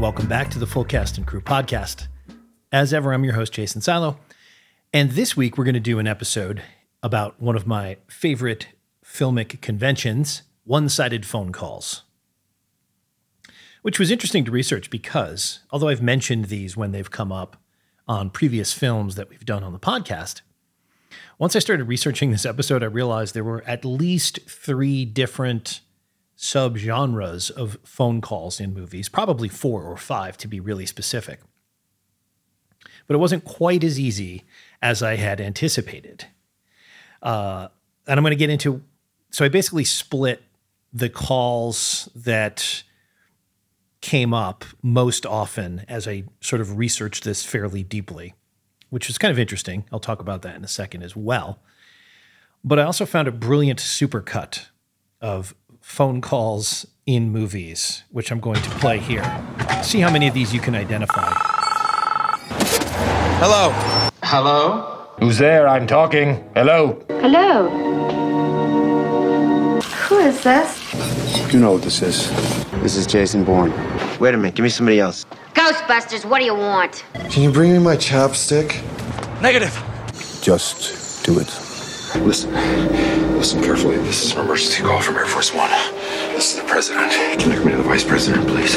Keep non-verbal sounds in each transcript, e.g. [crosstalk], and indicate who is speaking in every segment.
Speaker 1: And welcome back to the Full Cast and Crew podcast. As ever, I'm your host, Jason Silo. And this week, we're going to do an episode about one of my favorite filmic conventions one sided phone calls. Which was interesting to research because, although I've mentioned these when they've come up on previous films that we've done on the podcast, once I started researching this episode, I realized there were at least three different subgenres of phone calls in movies, probably four or five to be really specific. But it wasn't quite as easy as I had anticipated. Uh, and I'm going to get into so I basically split the calls that came up most often as I sort of researched this fairly deeply, which was kind of interesting. I'll talk about that in a second as well. But I also found a brilliant supercut of phone calls in movies, which I'm going to play here. See how many of these you can identify.
Speaker 2: Hello.
Speaker 3: Hello?
Speaker 4: Who's there? I'm talking. Hello.
Speaker 5: Hello. Who is this?
Speaker 6: You know what this is.
Speaker 7: This is Jason Bourne.
Speaker 3: Wait a minute, give me somebody else.
Speaker 5: Ghostbusters, what do you want?
Speaker 6: Can you bring me my chapstick?
Speaker 2: Negative.
Speaker 6: Just do it.
Speaker 8: Listen. Listen carefully. This is an emergency call from Air Force One. This is the president. Connect me to the vice president, please.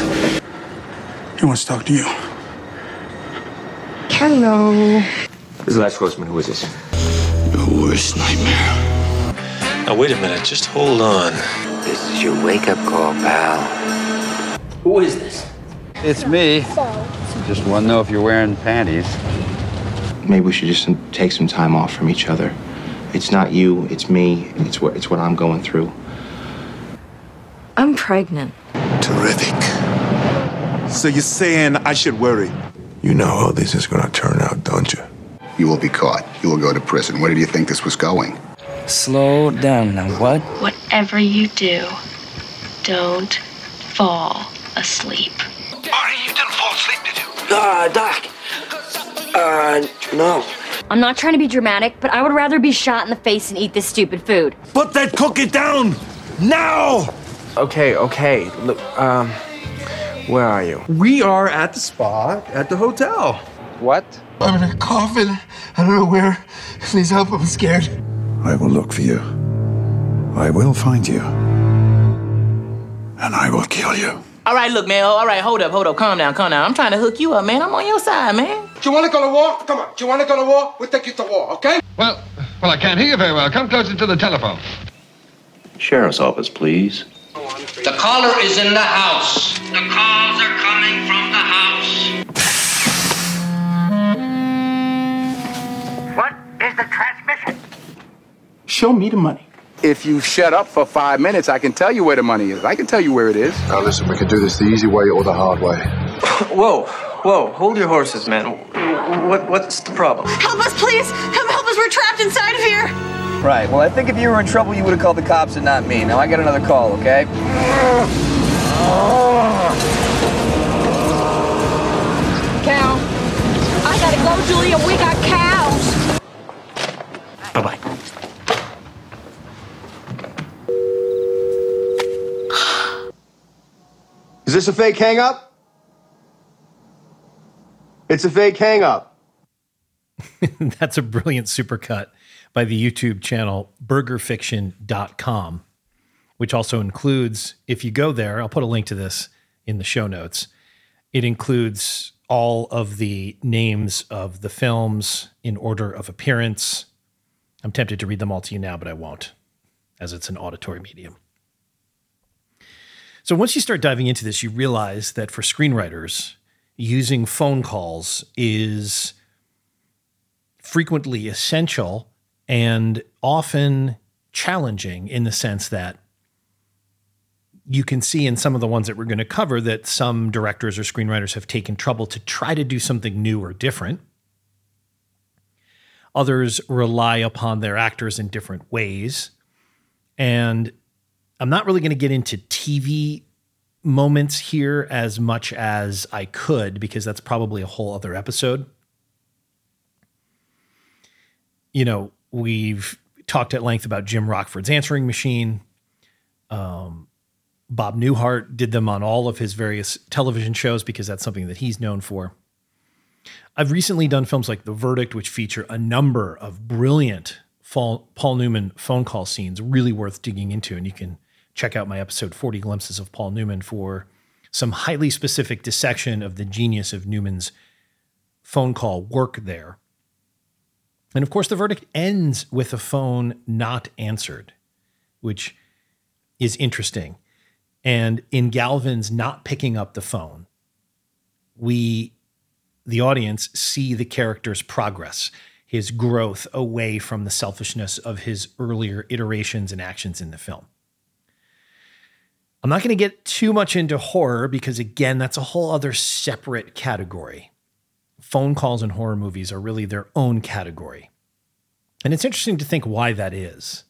Speaker 6: He wants to talk to you.
Speaker 5: Hello.
Speaker 3: This is Les Grossman. Who is this?
Speaker 8: Your worst nightmare.
Speaker 9: Now, wait a minute. Just hold on.
Speaker 3: This is your wake up call, pal.
Speaker 7: Who is this? It's me. Just want to know if you're wearing panties.
Speaker 3: Maybe we should just take some time off from each other. It's not you, it's me. It's what it's what I'm going through.
Speaker 5: I'm pregnant.
Speaker 6: Terrific.
Speaker 2: So you're saying I should worry?
Speaker 6: You know how this is gonna turn out, don't you?
Speaker 10: You will be caught. You will go to prison. Where did you think this was going?
Speaker 11: Slow down now. What?
Speaker 12: Whatever you do, don't fall asleep.
Speaker 8: Marty, you didn't fall asleep, did you?
Speaker 11: Uh, Doc. Uh, no.
Speaker 13: I'm not trying to be dramatic, but I would rather be shot in the face and eat this stupid food.
Speaker 2: Put that cookie down! Now!
Speaker 11: Okay, okay. Look, um, where are you?
Speaker 2: We are at the spa at the hotel.
Speaker 7: What?
Speaker 6: I'm in a coffin. I don't know where. Please help. I'm scared.
Speaker 8: I will look for you. I will find you. And I will kill you.
Speaker 11: All right, look, man. All right, hold up, hold up. Calm down, calm down. I'm trying to hook you up, man. I'm on your side, man.
Speaker 14: Do you want to go to war? Come on. Do you want to go to war? We'll take you to war, okay?
Speaker 4: Well, well, I can't hear you very well. Come closer to the telephone.
Speaker 15: Sheriff's office, please.
Speaker 16: The caller is in the house. The calls are coming from the house.
Speaker 17: What is the transmission?
Speaker 2: Show me the money.
Speaker 7: If you shut up for five minutes, I can tell you where the money is. I can tell you where it is.
Speaker 6: Now listen, we can do this the easy way or the hard way.
Speaker 11: Whoa, whoa. Hold your horses, man. What, what's the problem?
Speaker 18: Help us, please! Come help us! We're trapped inside of here!
Speaker 11: Right. Well, I think if you were in trouble, you would have called the cops and not me. Now I got another call, okay?
Speaker 18: Cow. I gotta go, Julia. We got cows.
Speaker 11: Bye bye.
Speaker 19: Is this a fake hang up? It's a fake hang up. [laughs]
Speaker 1: That's a brilliant supercut by the YouTube channel burgerfiction.com, which also includes, if you go there, I'll put a link to this in the show notes. It includes all of the names of the films in order of appearance. I'm tempted to read them all to you now, but I won't, as it's an auditory medium. So once you start diving into this, you realize that for screenwriters, using phone calls is frequently essential and often challenging in the sense that you can see in some of the ones that we're going to cover that some directors or screenwriters have taken trouble to try to do something new or different. Others rely upon their actors in different ways. And I'm not really going to get into TV moments here as much as I could because that's probably a whole other episode. You know, we've talked at length about Jim Rockford's answering machine. Um, Bob Newhart did them on all of his various television shows because that's something that he's known for. I've recently done films like The Verdict, which feature a number of brilliant Paul Newman phone call scenes, really worth digging into. And you can check out my episode 40 Glimpses of Paul Newman for some highly specific dissection of the genius of Newman's phone call work there. And of course, the verdict ends with a phone not answered, which is interesting. And in Galvin's not picking up the phone, we, the audience, see the character's progress, his growth away from the selfishness of his earlier iterations and actions in the film. I'm not going to get too much into horror because, again, that's a whole other separate category. Phone calls and horror movies are really their own category. And it's interesting to think why that is.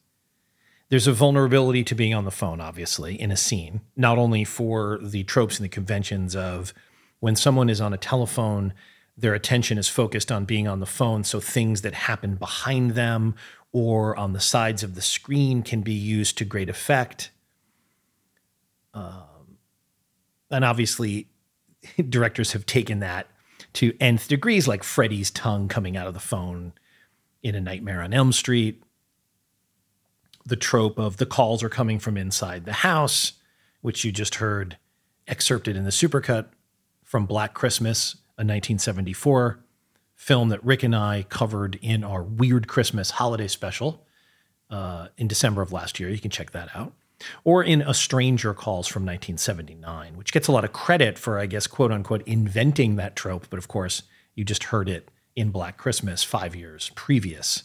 Speaker 1: There's a vulnerability to being on the phone, obviously, in a scene, not only for the tropes and the conventions of when someone is on a telephone, their attention is focused on being on the phone. So things that happen behind them or on the sides of the screen can be used to great effect. Um, and obviously, [laughs] directors have taken that to nth degrees, like Freddy's tongue coming out of the phone in A Nightmare on Elm Street. The trope of the calls are coming from inside the house, which you just heard excerpted in the supercut from Black Christmas, a 1974 film that Rick and I covered in our Weird Christmas holiday special uh, in December of last year. You can check that out or in A Stranger Calls from 1979, which gets a lot of credit for, I guess, quote unquote, inventing that trope. But of course, you just heard it in Black Christmas five years previous.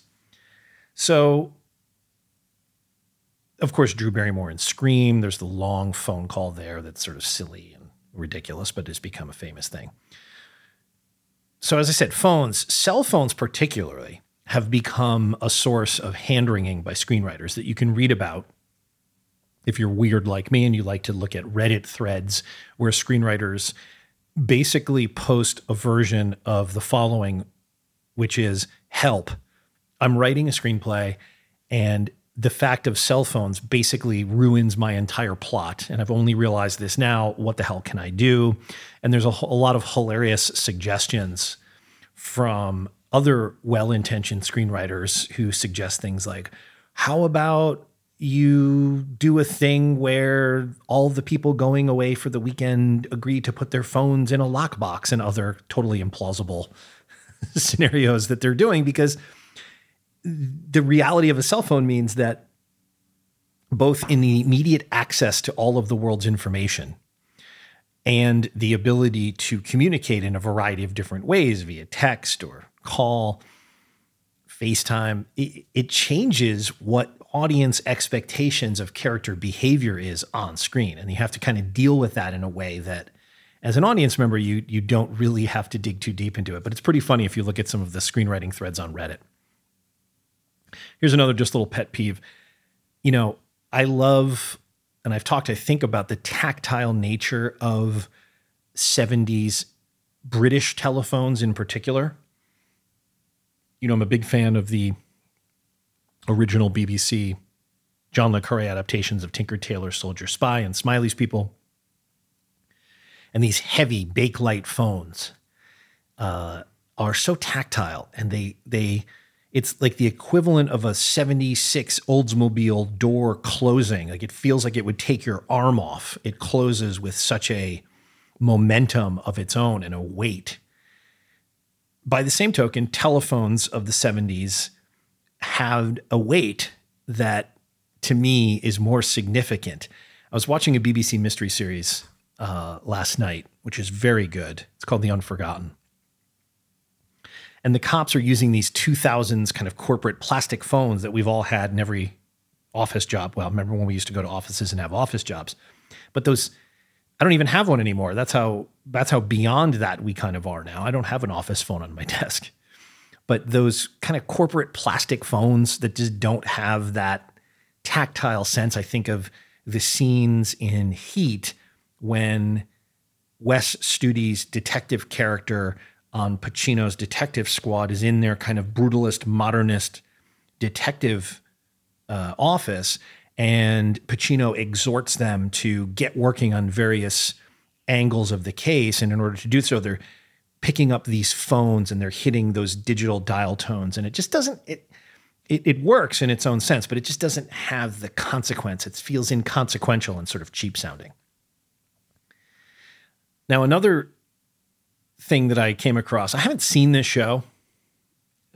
Speaker 1: So, of course, Drew Barrymore in Scream, there's the long phone call there that's sort of silly and ridiculous, but has become a famous thing. So, as I said, phones, cell phones particularly, have become a source of hand wringing by screenwriters that you can read about if you're weird like me and you like to look at Reddit threads where screenwriters basically post a version of the following, which is help. I'm writing a screenplay and the fact of cell phones basically ruins my entire plot. And I've only realized this now. What the hell can I do? And there's a, a lot of hilarious suggestions from other well intentioned screenwriters who suggest things like, how about you do a thing where all the people going away for the weekend agree to put their phones in a lockbox and other totally implausible [laughs] scenarios that they're doing because the reality of a cell phone means that both in the immediate access to all of the world's information and the ability to communicate in a variety of different ways via text or call, FaceTime, it, it changes what audience expectations of character behavior is on screen. And you have to kind of deal with that in a way that as an audience member, you you don't really have to dig too deep into it. But it's pretty funny if you look at some of the screenwriting threads on Reddit. Here's another just little pet peeve. You know, I love, and I've talked, I think, about the tactile nature of 70s British telephones in particular. You know, I'm a big fan of the original BBC John Le Carre adaptations of Tinker Tailor Soldier Spy and Smiley's People. And these heavy Bakelite phones uh, are so tactile and they they it's like the equivalent of a 76 Oldsmobile door closing. Like it feels like it would take your arm off. It closes with such a momentum of its own and a weight. By the same token, telephones of the 70s had a weight that to me is more significant. I was watching a BBC mystery series uh, last night, which is very good. It's called The Unforgotten. And the cops are using these 2000s kind of corporate plastic phones that we've all had in every office job. Well, remember when we used to go to offices and have office jobs? But those, I don't even have one anymore. That's how that's how beyond that we kind of are now. I don't have an office phone on my [laughs] desk but those kind of corporate plastic phones that just don't have that tactile sense. I think of the scenes in Heat when Wes Studi's detective character on Pacino's detective squad is in their kind of brutalist, modernist detective uh, office, and Pacino exhorts them to get working on various angles of the case. And in order to do so, they're picking up these phones and they're hitting those digital dial tones. And it just doesn't, it, it, it works in its own sense, but it just doesn't have the consequence. It feels inconsequential and sort of cheap sounding. Now, another thing that I came across, I haven't seen this show,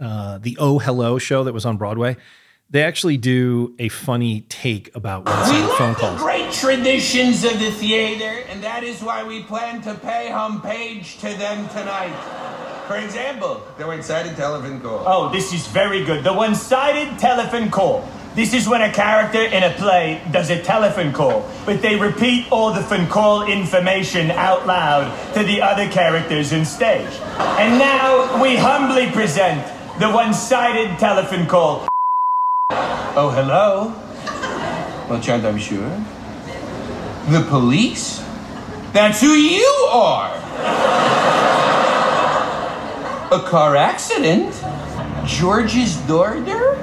Speaker 1: uh, the Oh Hello show that was on Broadway. They actually do a funny take about one
Speaker 16: We
Speaker 1: sided phone
Speaker 16: love the
Speaker 1: calls.
Speaker 16: great traditions of the theater, and that is why we plan to pay homage to them tonight. For example, the one-sided telephone call.
Speaker 20: Oh, this is very good. The one sided telephone call. This is when a character in a play does a telephone call, but they repeat all the phone call information out loud to the other characters in stage. And now we humbly present the one sided telephone call.
Speaker 16: Oh, hello. Well, Chad, I'm sure. The police? That's who you are. A car accident? George's daughter?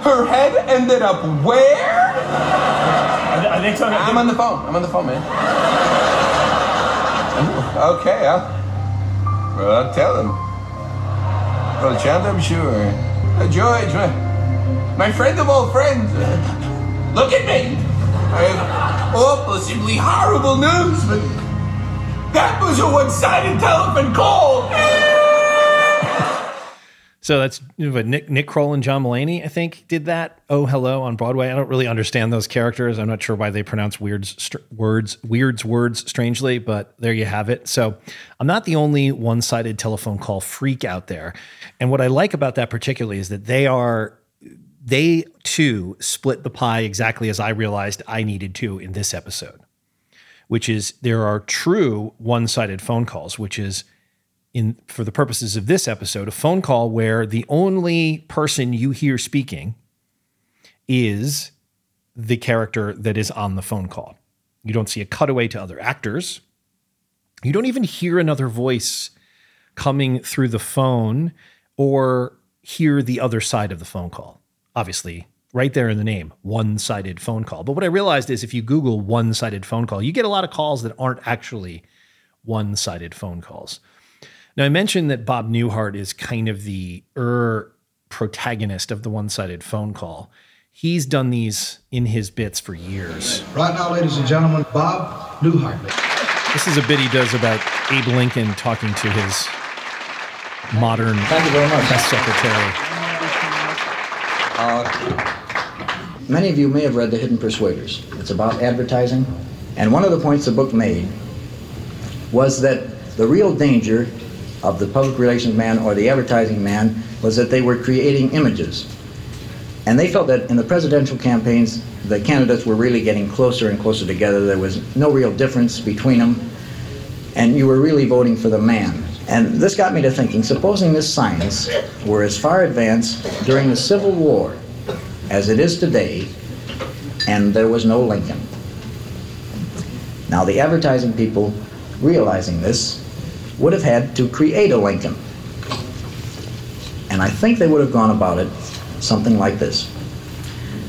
Speaker 16: Her head ended up where?
Speaker 20: Are they talking?
Speaker 16: I'm on the phone. I'm on the phone, man. okay, I'll, well, I'll tell him. Well, Chad, I'm sure. Uh, George, my, my friend of all friends. uh, look at me. I have awful, horrible news, but that was a one-sided telephone call.
Speaker 1: So that's Nick Nick Kroll and John Mulaney, I think, did that. Oh, hello on Broadway. I don't really understand those characters. I'm not sure why they pronounce weirds str- words weirds words strangely, but there you have it. So I'm not the only one-sided telephone call freak out there. And what I like about that particularly is that they are they too split the pie exactly as I realized I needed to in this episode, which is there are true one-sided phone calls, which is in for the purposes of this episode, a phone call where the only person you hear speaking is the character that is on the phone call. You don't see a cutaway to other actors. You don't even hear another voice coming through the phone or hear the other side of the phone call. Obviously, right there in the name, one sided phone call. But what I realized is if you Google one sided phone call, you get a lot of calls that aren't actually one sided phone calls. Now, I mentioned that Bob Newhart is kind of the er protagonist of the one sided phone call. He's done these in his bits for years.
Speaker 21: Right now, ladies and gentlemen, Bob Newhart.
Speaker 1: This is a bit he does about Abe Lincoln talking to his modern
Speaker 22: Thank you very much.
Speaker 1: press secretary.
Speaker 22: Uh, many of you may have read The Hidden Persuaders. It's about advertising. And one of the points the book made was that the real danger of the public relations man or the advertising man was that they were creating images. And they felt that in the presidential campaigns, the candidates were really getting closer and closer together. There was no real difference between them. And you were really voting for the man. And this got me to thinking supposing this science were as far advanced during the Civil War as it is today, and there was no Lincoln. Now, the advertising people, realizing this, would have had to create a Lincoln. And I think they would have gone about it something like this.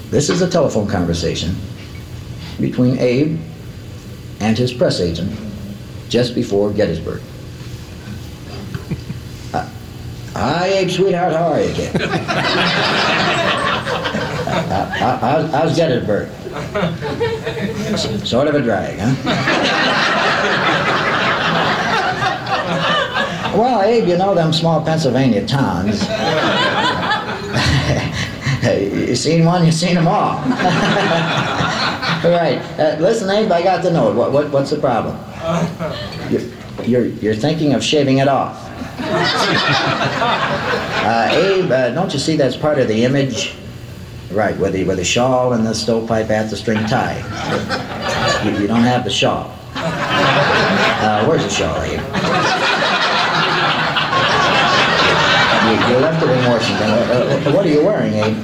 Speaker 22: This is a telephone conversation between Abe and his press agent just before Gettysburg. Uh, Hi, Abe, sweetheart, how are you, kid? [laughs] Uh, uh, how's, how's Gettysburg? [laughs] Sort of a drag, huh? Well, Abe, you know them small Pennsylvania towns. [laughs] you seen one, you seen them all. [laughs] right. Uh, listen, Abe, I got the note. What, what, what's the problem? [laughs] You're, you're, you're thinking of shaving it off. Uh, Abe, uh, don't you see that's part of the image? Right, with the, with the shawl and the stovepipe at the string tie. You, you don't have the shawl. Uh, where's the shawl, Abe? You, you left it in Washington. Uh, uh, what are you wearing, Abe?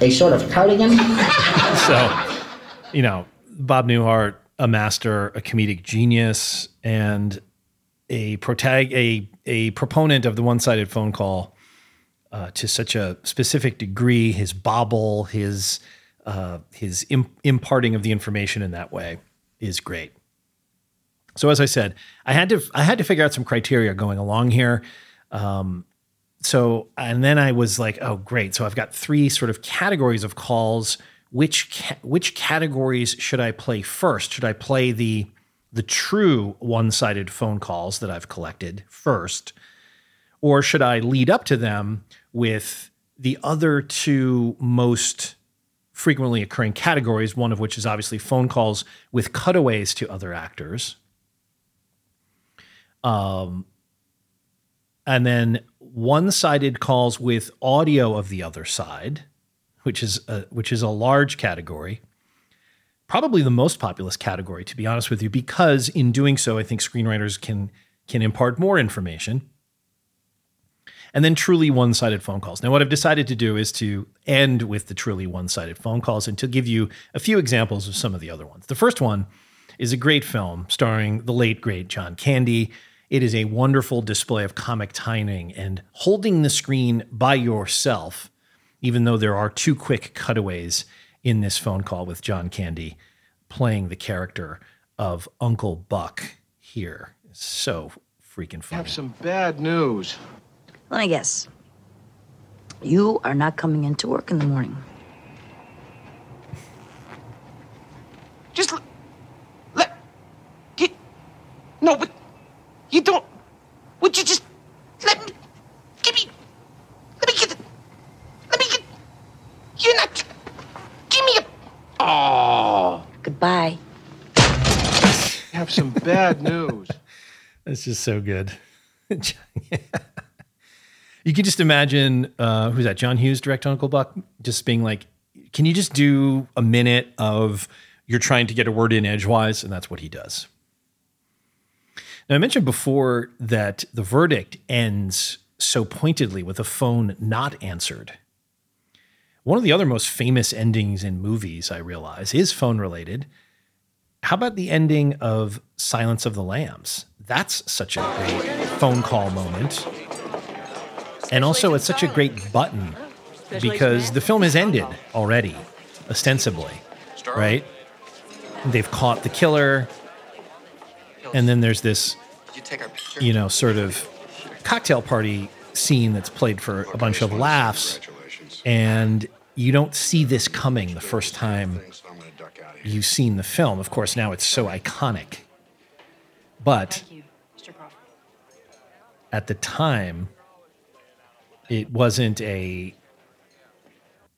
Speaker 22: A sort of cardigan? [laughs]
Speaker 1: so, you know, Bob Newhart, a master, a comedic genius, and a protag a a proponent of the one-sided phone call. uh, to such a specific degree. His bobble, his uh, his imp- imparting of the information in that way is great. So as I said, I had to I had to figure out some criteria going along here. Um, so and then I was like, oh great. So I've got three sort of categories of calls. Which ca- which categories should I play first? Should I play the the true one-sided phone calls that I've collected first, or should I lead up to them with the other two most frequently occurring categories? One of which is obviously phone calls with cutaways to other actors. Um, and then one-sided calls with audio of the other side, which is a, which is a large category, probably the most populous category, to be honest with you, because in doing so, I think screenwriters can can impart more information. And then truly one-sided phone calls. Now, what I've decided to do is to end with the truly one-sided phone calls and to give you a few examples of some of the other ones. The first one is a great film starring the late great John Candy. It is a wonderful display of comic timing and holding the screen by yourself, even though there are two quick cutaways in this phone call with John Candy playing the character of Uncle Buck here. So freaking funny.
Speaker 14: I have some bad news.
Speaker 23: Let me guess. You are not coming into work in the morning.
Speaker 14: Just let. let get, no, but you don't. Would you just let me. Give me. Let me get the. Let me get. You're not. Give me a. Oh.
Speaker 23: Goodbye.
Speaker 14: Have some bad news. [laughs]
Speaker 1: That's just so good. you can just imagine uh, who's that? John Hughes direct Uncle Buck, just being like, "Can you just do a minute of you're trying to get a word in edgewise?" And that's what he does. Now I mentioned before that the verdict ends so pointedly with a phone not answered. One of the other most famous endings in movies, I realize, is phone related. How about the ending of Silence of the Lambs? That's such a great phone call moment. And also, it's such a great button because the film has ended already, ostensibly, right? They've caught the killer. And then there's this, you know, sort of cocktail party scene that's played for a bunch of laughs. And you don't see this coming the first time you've seen the film. Of course, now it's so iconic. But at the time, it wasn't a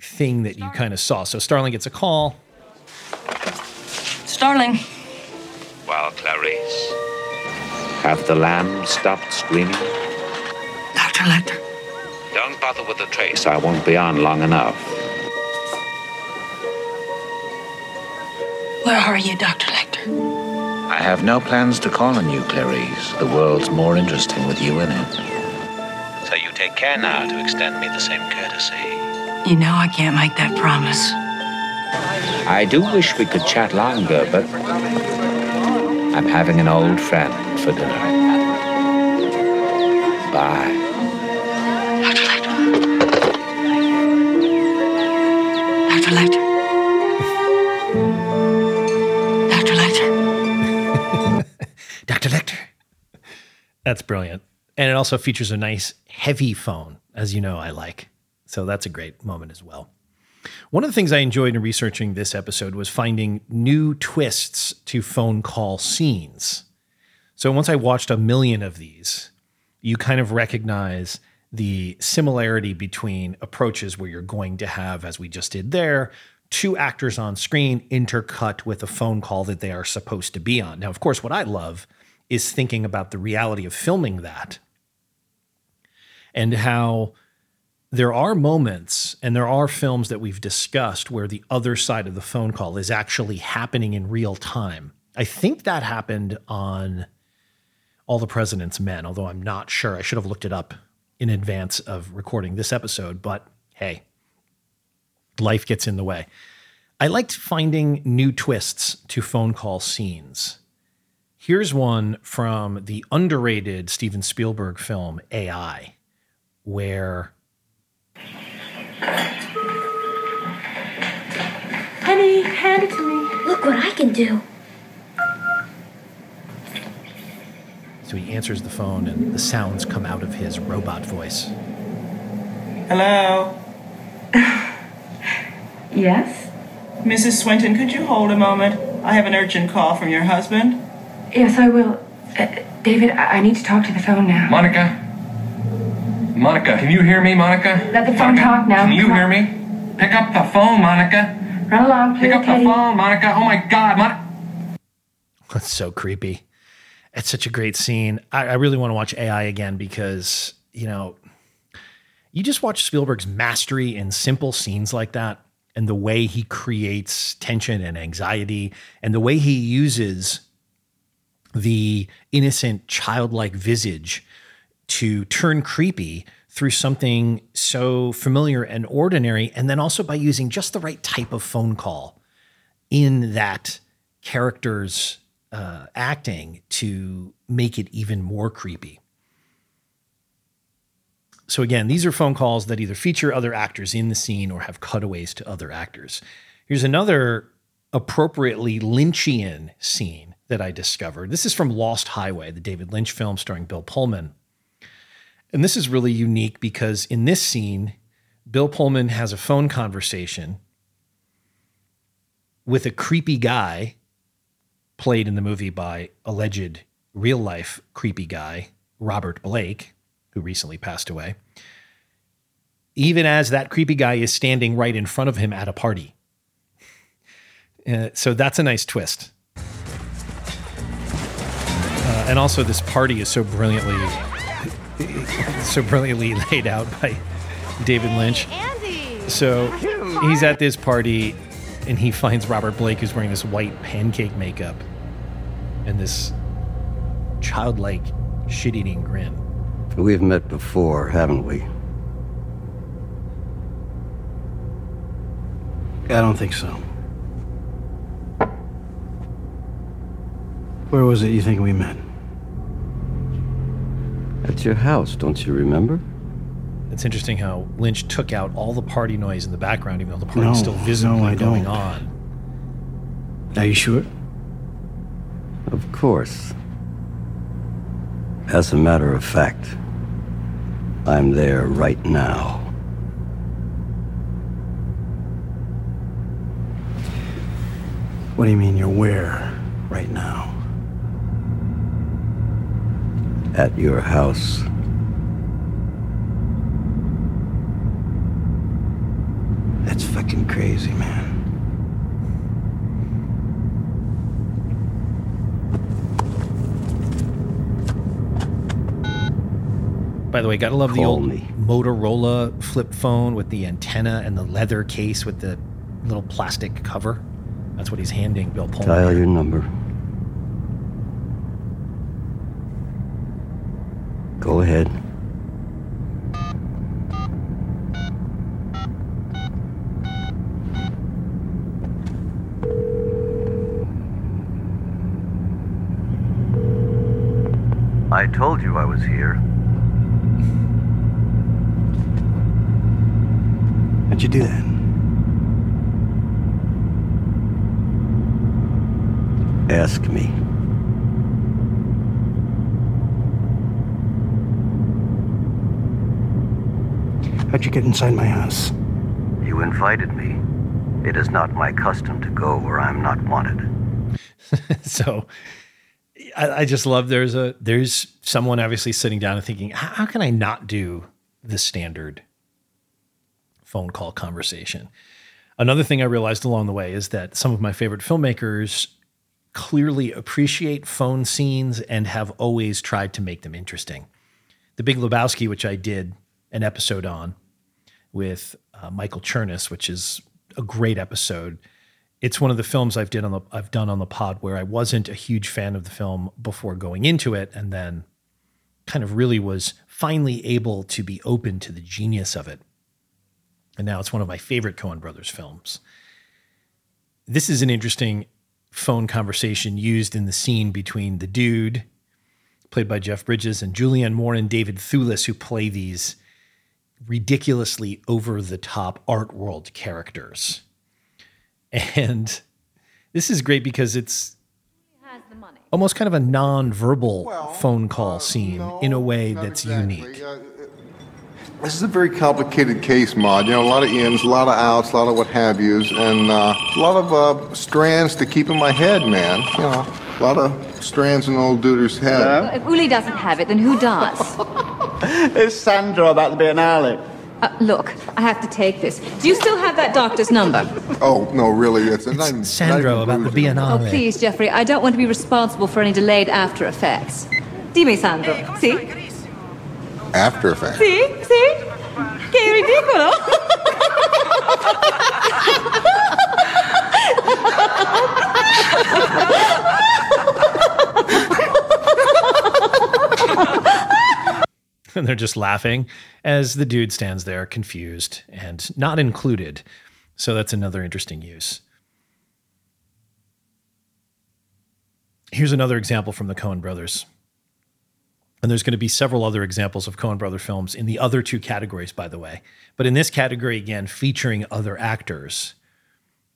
Speaker 1: thing that you kind of saw. So Starling gets a call.
Speaker 23: Starling.
Speaker 15: Well, Clarice, have the lambs stopped screaming?
Speaker 23: Dr. Lecter.
Speaker 15: Don't bother with the trace. I won't be on long enough.
Speaker 23: Where are you, Dr. Lecter?
Speaker 15: I have no plans to call on you, Clarice. The world's more interesting with you in it. So you take care now to extend me the same courtesy.
Speaker 23: You know I can't make that promise.
Speaker 15: I do wish we could chat longer, but I'm having an old friend for dinner. Bye.
Speaker 23: Dr. Lecter. Dr. Lecter. Dr. Lecter.
Speaker 1: Dr. Lecter. That's brilliant. And it also features a nice heavy phone, as you know I like. So that's a great moment as well. One of the things I enjoyed in researching this episode was finding new twists to phone call scenes. So once I watched a million of these, you kind of recognize the similarity between approaches where you're going to have, as we just did there, two actors on screen intercut with a phone call that they are supposed to be on. Now, of course, what I love is thinking about the reality of filming that and how there are moments and there are films that we've discussed where the other side of the phone call is actually happening in real time. I think that happened on All the President's Men, although I'm not sure. I should have looked it up in advance of recording this episode, but hey, life gets in the way. I liked finding new twists to phone call scenes. Here's one from the underrated Steven Spielberg film AI, where Penny,
Speaker 12: hand it to me.
Speaker 13: Look what I can do.
Speaker 1: So he answers the phone, and the sounds come out of his robot voice.
Speaker 11: Hello? [laughs]
Speaker 12: yes?
Speaker 11: Mrs. Swinton, could you hold a moment? I have an urgent call from your husband.
Speaker 12: Yes, I will. Uh, David, I-, I need to talk to the phone now.
Speaker 4: Monica, Monica, can you hear me, Monica?
Speaker 12: Let the phone
Speaker 4: Monica,
Speaker 12: talk now.
Speaker 4: Can you
Speaker 12: Come
Speaker 4: hear
Speaker 12: on.
Speaker 4: me? Pick up the phone, Monica.
Speaker 12: Run along,
Speaker 4: Pick
Speaker 12: please,
Speaker 4: up the phone, Monica. Oh my God, Monica.
Speaker 1: That's so creepy. It's such a great scene. I, I really want to watch AI again because, you know, you just watch Spielberg's mastery in simple scenes like that and the way he creates tension and anxiety and the way he uses the innocent childlike visage to turn creepy through something so familiar and ordinary and then also by using just the right type of phone call in that character's uh, acting to make it even more creepy. So, again, these are phone calls that either feature other actors in the scene or have cutaways to other actors. Here's another appropriately Lynchian scene that I discovered. This is from Lost Highway, the David Lynch film starring Bill Pullman. And this is really unique because in this scene, Bill Pullman has a phone conversation with a creepy guy played in the movie by alleged real life creepy guy Robert Blake, who recently passed away. Even as that creepy guy is standing right in front of him at a party. Uh, so that's a nice twist. Uh, and also, this party is so brilliantly, [laughs] so brilliantly [laughs] laid out by David Lynch. Andy. So he's at this party, and he finds Robert Blake, who's wearing this white pancake makeup and this childlike shit-eating grin.
Speaker 24: We've met before, haven't we?
Speaker 21: I don't think so. Where was it you think we met?
Speaker 24: At your house, don't you remember?
Speaker 1: It's interesting how Lynch took out all the party noise in the background, even though the party's
Speaker 21: No,
Speaker 1: still visibly
Speaker 21: no, I
Speaker 1: going
Speaker 21: don't.
Speaker 1: on.
Speaker 21: Are you sure?
Speaker 24: Of course. As a matter of fact, I'm there right now.
Speaker 21: What do you mean you're where right now?
Speaker 24: At your house.
Speaker 21: That's fucking crazy, man.
Speaker 1: By the way, gotta love the old
Speaker 24: me.
Speaker 1: Motorola flip phone with the antenna and the leather case with the little plastic cover. That's what he's handing Bill Pullman.
Speaker 24: Dial your number. Go ahead. I told you I was here.
Speaker 21: How'd you do that?
Speaker 24: Ask me.
Speaker 21: How'd you get inside my house?
Speaker 24: You invited me. It is not my custom to go where I'm not wanted. [laughs]
Speaker 1: so I, I just love there's a there's someone obviously sitting down and thinking, how, how can I not do the standard phone call conversation? Another thing I realized along the way is that some of my favorite filmmakers clearly appreciate phone scenes and have always tried to make them interesting. The Big Lebowski, which I did an episode on with uh, Michael Chernus, which is a great episode. It's one of the films I've did on the I've done on the pod where I wasn't a huge fan of the film before going into it, and then kind of really was finally able to be open to the genius of it. And now it's one of my favorite Coen Brothers films. This is an interesting phone conversation used in the scene between the dude, played by Jeff Bridges, and Julianne Moore and David Thewlis, who play these ridiculously over the top art world characters. And This is great because it's almost kind of a non-verbal phone call scene in a way that's unique.
Speaker 25: This is a very complicated case, Maud. You know, a lot of ins, a lot of outs, a lot of what have yous, and uh, a lot of uh, strands to keep in my head, man. You know, a lot of strands in old Duder's head.
Speaker 26: Well, if Uli doesn't have it, then who does? [laughs] [laughs]
Speaker 27: Is Sandro about the Biennale?
Speaker 26: Uh, look, I have to take this. Do you still have that doctor's number?
Speaker 25: Oh, no, really, it's, not even-
Speaker 1: Sandro about the Biennale.
Speaker 26: Oh, please, Jeffrey, I don't want to be responsible for any delayed after effects. Dimmi, Sandro. Sì?
Speaker 25: After Effects.
Speaker 26: Sì? Sì? Che ridicolo! [laughs] [laughs] [laughs]
Speaker 1: and they're just laughing as the dude stands there confused and not included. So that's another interesting use. Here's another example from the Coen brothers. And there's going to be several other examples of Coen brother films in the other two categories, by the way. But in this category, again, featuring other actors.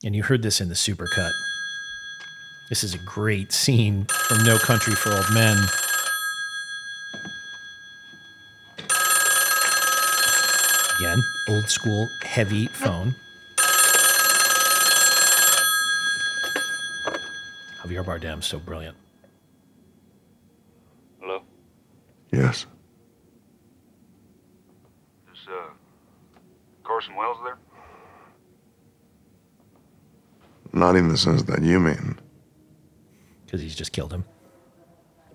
Speaker 1: And you heard this in the supercut. This is a great scene from No Country for Old Men. Again, old school, heavy phone. Javier Bardem, so brilliant.
Speaker 8: Hello?
Speaker 25: Yes.
Speaker 8: Is uh, Carson Wells there?
Speaker 25: Not in the sense that you mean.
Speaker 1: Because he's just killed him.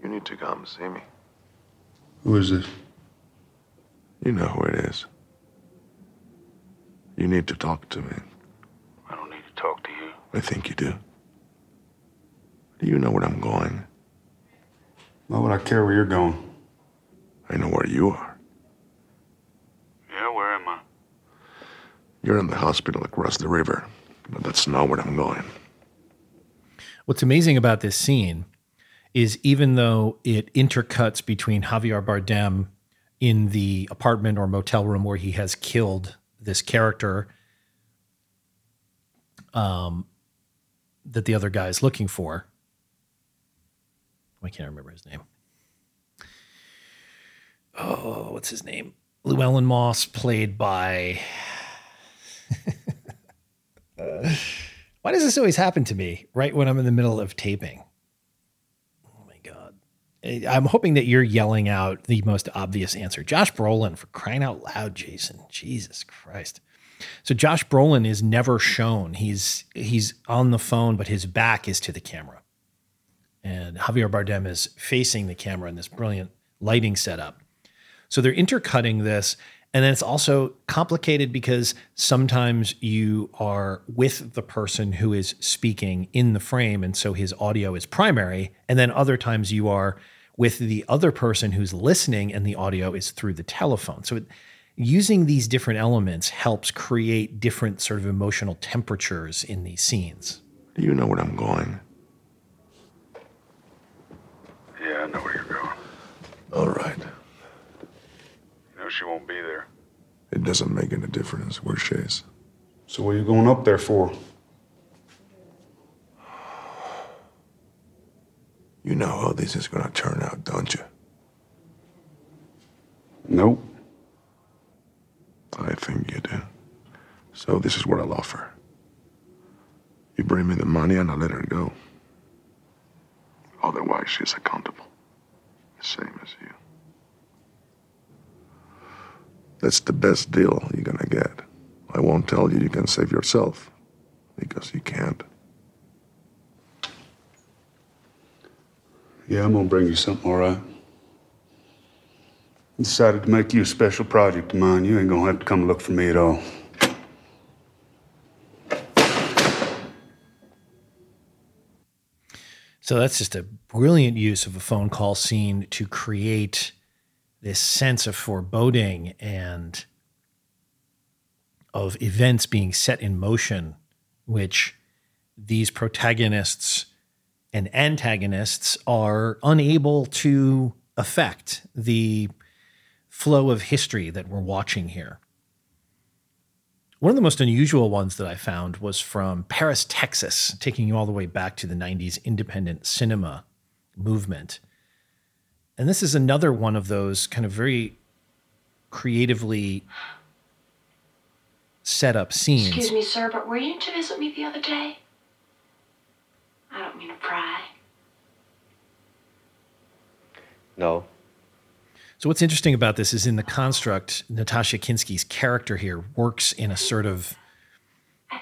Speaker 25: You need to come see me.
Speaker 8: Who is this?
Speaker 25: You know who it is. You need to talk to me.
Speaker 8: I don't need to talk to you.
Speaker 25: I think you do. Do you know where I'm going?
Speaker 8: Why would I care where you're going?
Speaker 25: I know where you are.
Speaker 8: Yeah, where am I?
Speaker 25: You're in the hospital across the river, but that's not where I'm going.
Speaker 1: What's amazing about this scene is even though it intercuts between Javier Bardem in the apartment or motel room where he has killed this character um, that the other guy is looking for. I can't remember his name. Oh, what's his name? Llewellyn Moss, played by. [laughs] Why does this always happen to me right when I'm in the middle of taping? I'm hoping that you're yelling out the most obvious answer. Josh Brolin, for crying out loud, Jason. Jesus Christ. So Josh Brolin is never shown. He's he's on the phone, but his back is to the camera. And Javier Bardem is facing the camera in this brilliant lighting setup. So they're intercutting this. And then it's also complicated because sometimes you are with the person who is speaking in the frame. And so his audio is primary. And then other times you are with the other person who's listening and the audio is through the telephone. So it, using these different elements helps create different sort of emotional temperatures in these scenes.
Speaker 25: Do you know where I'm going?
Speaker 8: Yeah, I know where you're going.
Speaker 25: All right.
Speaker 8: You know she won't be there.
Speaker 25: It doesn't make any difference where she is.
Speaker 8: So what are you going up there for?
Speaker 25: You know how this is gonna turn out, don't you?
Speaker 8: Nope.
Speaker 25: I think you do. So this is what I'll offer. You bring me the money and I'll let her go. Otherwise, she's accountable. The same as you. That's the best deal you're gonna get. I won't tell you you can save yourself, because you can't.
Speaker 8: Yeah, I'm gonna bring you something, all right? I Decided to make you a special project of mine. You ain't gonna have to come look for me at all.
Speaker 1: So that's just a brilliant use of a phone call scene to create this sense of foreboding and of events being set in motion, which these protagonists and antagonists are unable to affect the flow of history that we're watching here. One of the most unusual ones that I found was from Paris, Texas, taking you all the way back to the 90s independent cinema movement. And this is another one of those kind of very creatively set up scenes.
Speaker 12: Excuse me, sir, but were you to visit me the other day? I don't mean to pry.
Speaker 28: No.
Speaker 1: So what's interesting about this is in the construct, Natasha Kinski's character here works in a sort of I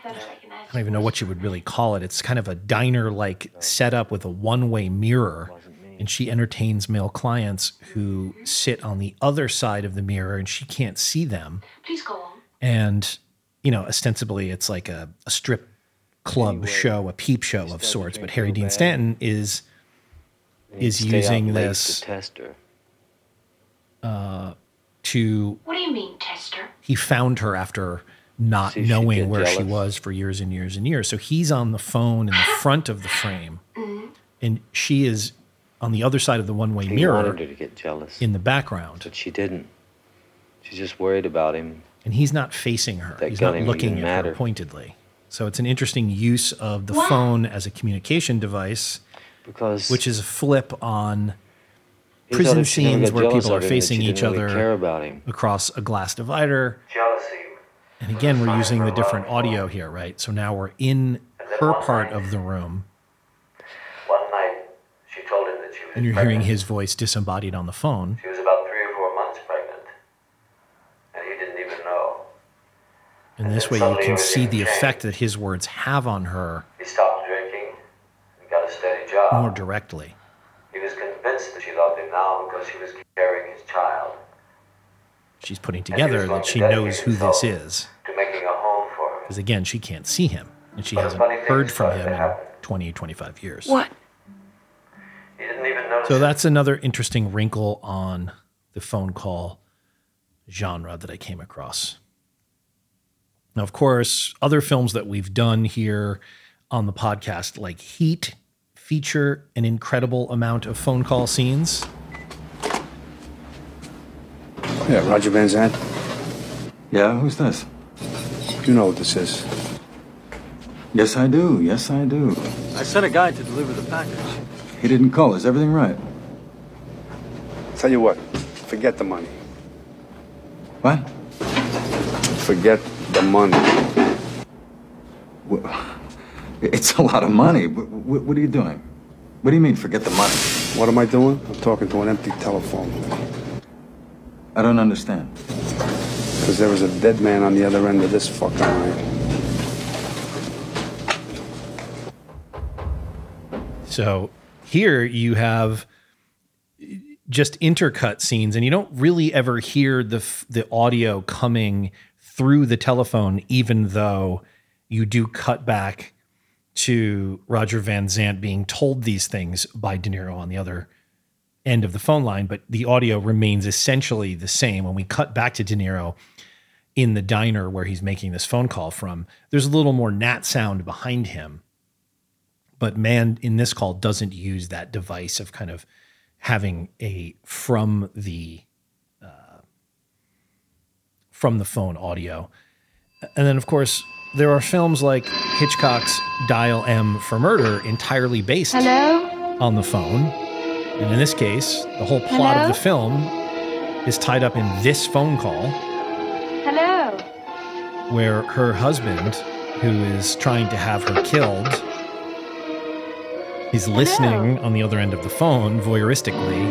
Speaker 1: don't even know what you would really call it. It's kind of a diner-like setup with a one-way mirror, and she entertains male clients who mm-hmm. sit on the other side of the mirror, and she can't see them.
Speaker 12: Please go on.
Speaker 1: And you know, ostensibly, it's like a, a strip club show, a peep show of sorts. But Harry Dean Stanton is is using this
Speaker 28: To test
Speaker 1: uh, to
Speaker 12: What do you mean, tester?
Speaker 1: he found her after not
Speaker 28: See if she'd
Speaker 1: knowing
Speaker 28: get
Speaker 1: where she was for years and years and years. So he's on the phone in the front of the frame,
Speaker 12: Mm-hmm.
Speaker 1: and she is on the other side of the one-way
Speaker 28: He
Speaker 1: mirror
Speaker 28: wanted her to get jealous,
Speaker 1: in the background,
Speaker 28: but she didn't. She's just worried about him.
Speaker 1: and he's not facing her.
Speaker 28: That
Speaker 1: he's not looking
Speaker 28: even
Speaker 1: at her pointedly. So it's an interesting use of the
Speaker 12: Wow.
Speaker 1: phone as a communication device,
Speaker 28: Because
Speaker 1: which is a flip on prison
Speaker 28: if she never
Speaker 1: scenes where people are
Speaker 28: of him, that
Speaker 1: facing each
Speaker 28: really
Speaker 1: other
Speaker 28: care about him.
Speaker 1: across a glass divider.
Speaker 24: Jealousy.
Speaker 1: And again, we're using the different audio here, right? So now we're in her part of the room,
Speaker 24: One night, she told him that she was
Speaker 1: and you're hearing his voice disembodied on the phone.
Speaker 24: She was about three or four months pregnant, and he didn't even know.
Speaker 1: And this way, you can see the effect that his words have on her
Speaker 24: He stopped drinking and got a steady job.
Speaker 1: more directly.
Speaker 24: He was convinced that she loved him now because she was carrying his child
Speaker 1: She's putting together that she knows who this is.
Speaker 24: to making a home for him.
Speaker 1: Because again, she can't see him, and she
Speaker 24: But
Speaker 1: hasn't heard from him in
Speaker 24: happen.
Speaker 1: 20, 25 years.
Speaker 12: What?
Speaker 24: He didn't even notice.
Speaker 1: So that's another interesting wrinkle on the phone call genre that I came across. Now, of course, other films that we've done here on the podcast, like Heat, feature an incredible amount of phone call scenes.
Speaker 29: Yeah, Roger Van Zant.
Speaker 8: Yeah, who's this?
Speaker 29: You know what this is.
Speaker 8: Yes, I do. Yes, I do.
Speaker 21: I sent a guy to deliver the package.
Speaker 8: He didn't call. Is everything right?
Speaker 29: Tell you what, forget the money.
Speaker 8: What?
Speaker 29: Forget the money.
Speaker 8: It's a lot of money. What, what, what are you doing? What do you mean, forget the money?
Speaker 29: What am I doing? I'm talking to an empty telephone.
Speaker 8: I don't understand.
Speaker 29: Because there was a dead man on the other end of this fucking line.
Speaker 1: So here you have just intercut scenes, and you don't really ever hear the the audio coming through the telephone, even though you do cut back to Roger Van Zant being told these things by De Niro on the other end of the phone line, but the audio remains essentially the same. When we cut back to De Niro in the diner where he's making this phone call from, there's a little more nat sound behind him but man in this call doesn't use that device of kind of having a from the from the phone audio and then of course there are films like hitchcock's dial m for murder entirely based
Speaker 13: Hello?
Speaker 1: on the phone and in this case the whole plot
Speaker 13: Hello?
Speaker 1: of the film is tied up in this phone call
Speaker 13: Hello?
Speaker 1: where her husband who is trying to have her killed He's listening on the other end of the phone voyeuristically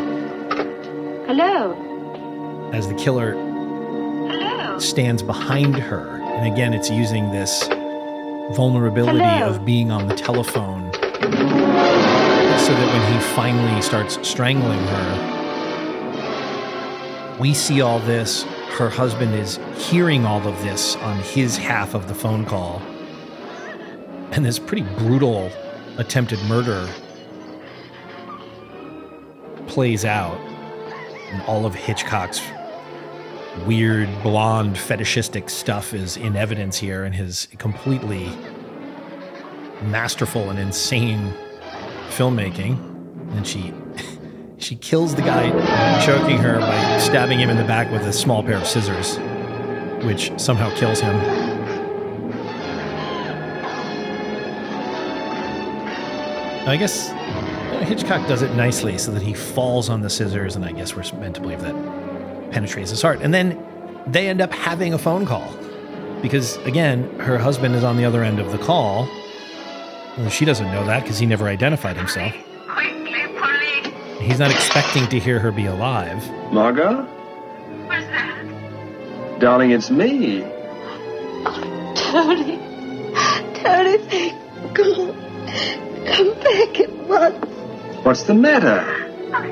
Speaker 13: Hello?
Speaker 1: as the killer stands behind her. And again, it's using this vulnerability
Speaker 13: Hello?
Speaker 1: of being on the telephone so that when he finally starts strangling her, we see all this. Her husband is hearing all of this on his half of the phone call. And this pretty brutal attempted murder plays out. And all of Hitchcock's weird blonde fetishistic stuff is in evidence here in his completely masterful and insane filmmaking. And she [laughs] she kills the guy choking her by stabbing him in the back with a small pair of scissors, which somehow kills him. I guess Hitchcock does it nicely so that he falls on the scissors, and I guess we're meant to believe that penetrates his heart. And then they end up having a phone call because, again, her husband is on the other end of the call. Well, she doesn't know that because he never identified himself. He's not expecting to hear her be alive.
Speaker 27: Margot?
Speaker 12: What's that?
Speaker 27: Darling, it's me.
Speaker 12: Oh, Tony. Tony, thank God. Come back at once.
Speaker 27: What's the matter?
Speaker 12: I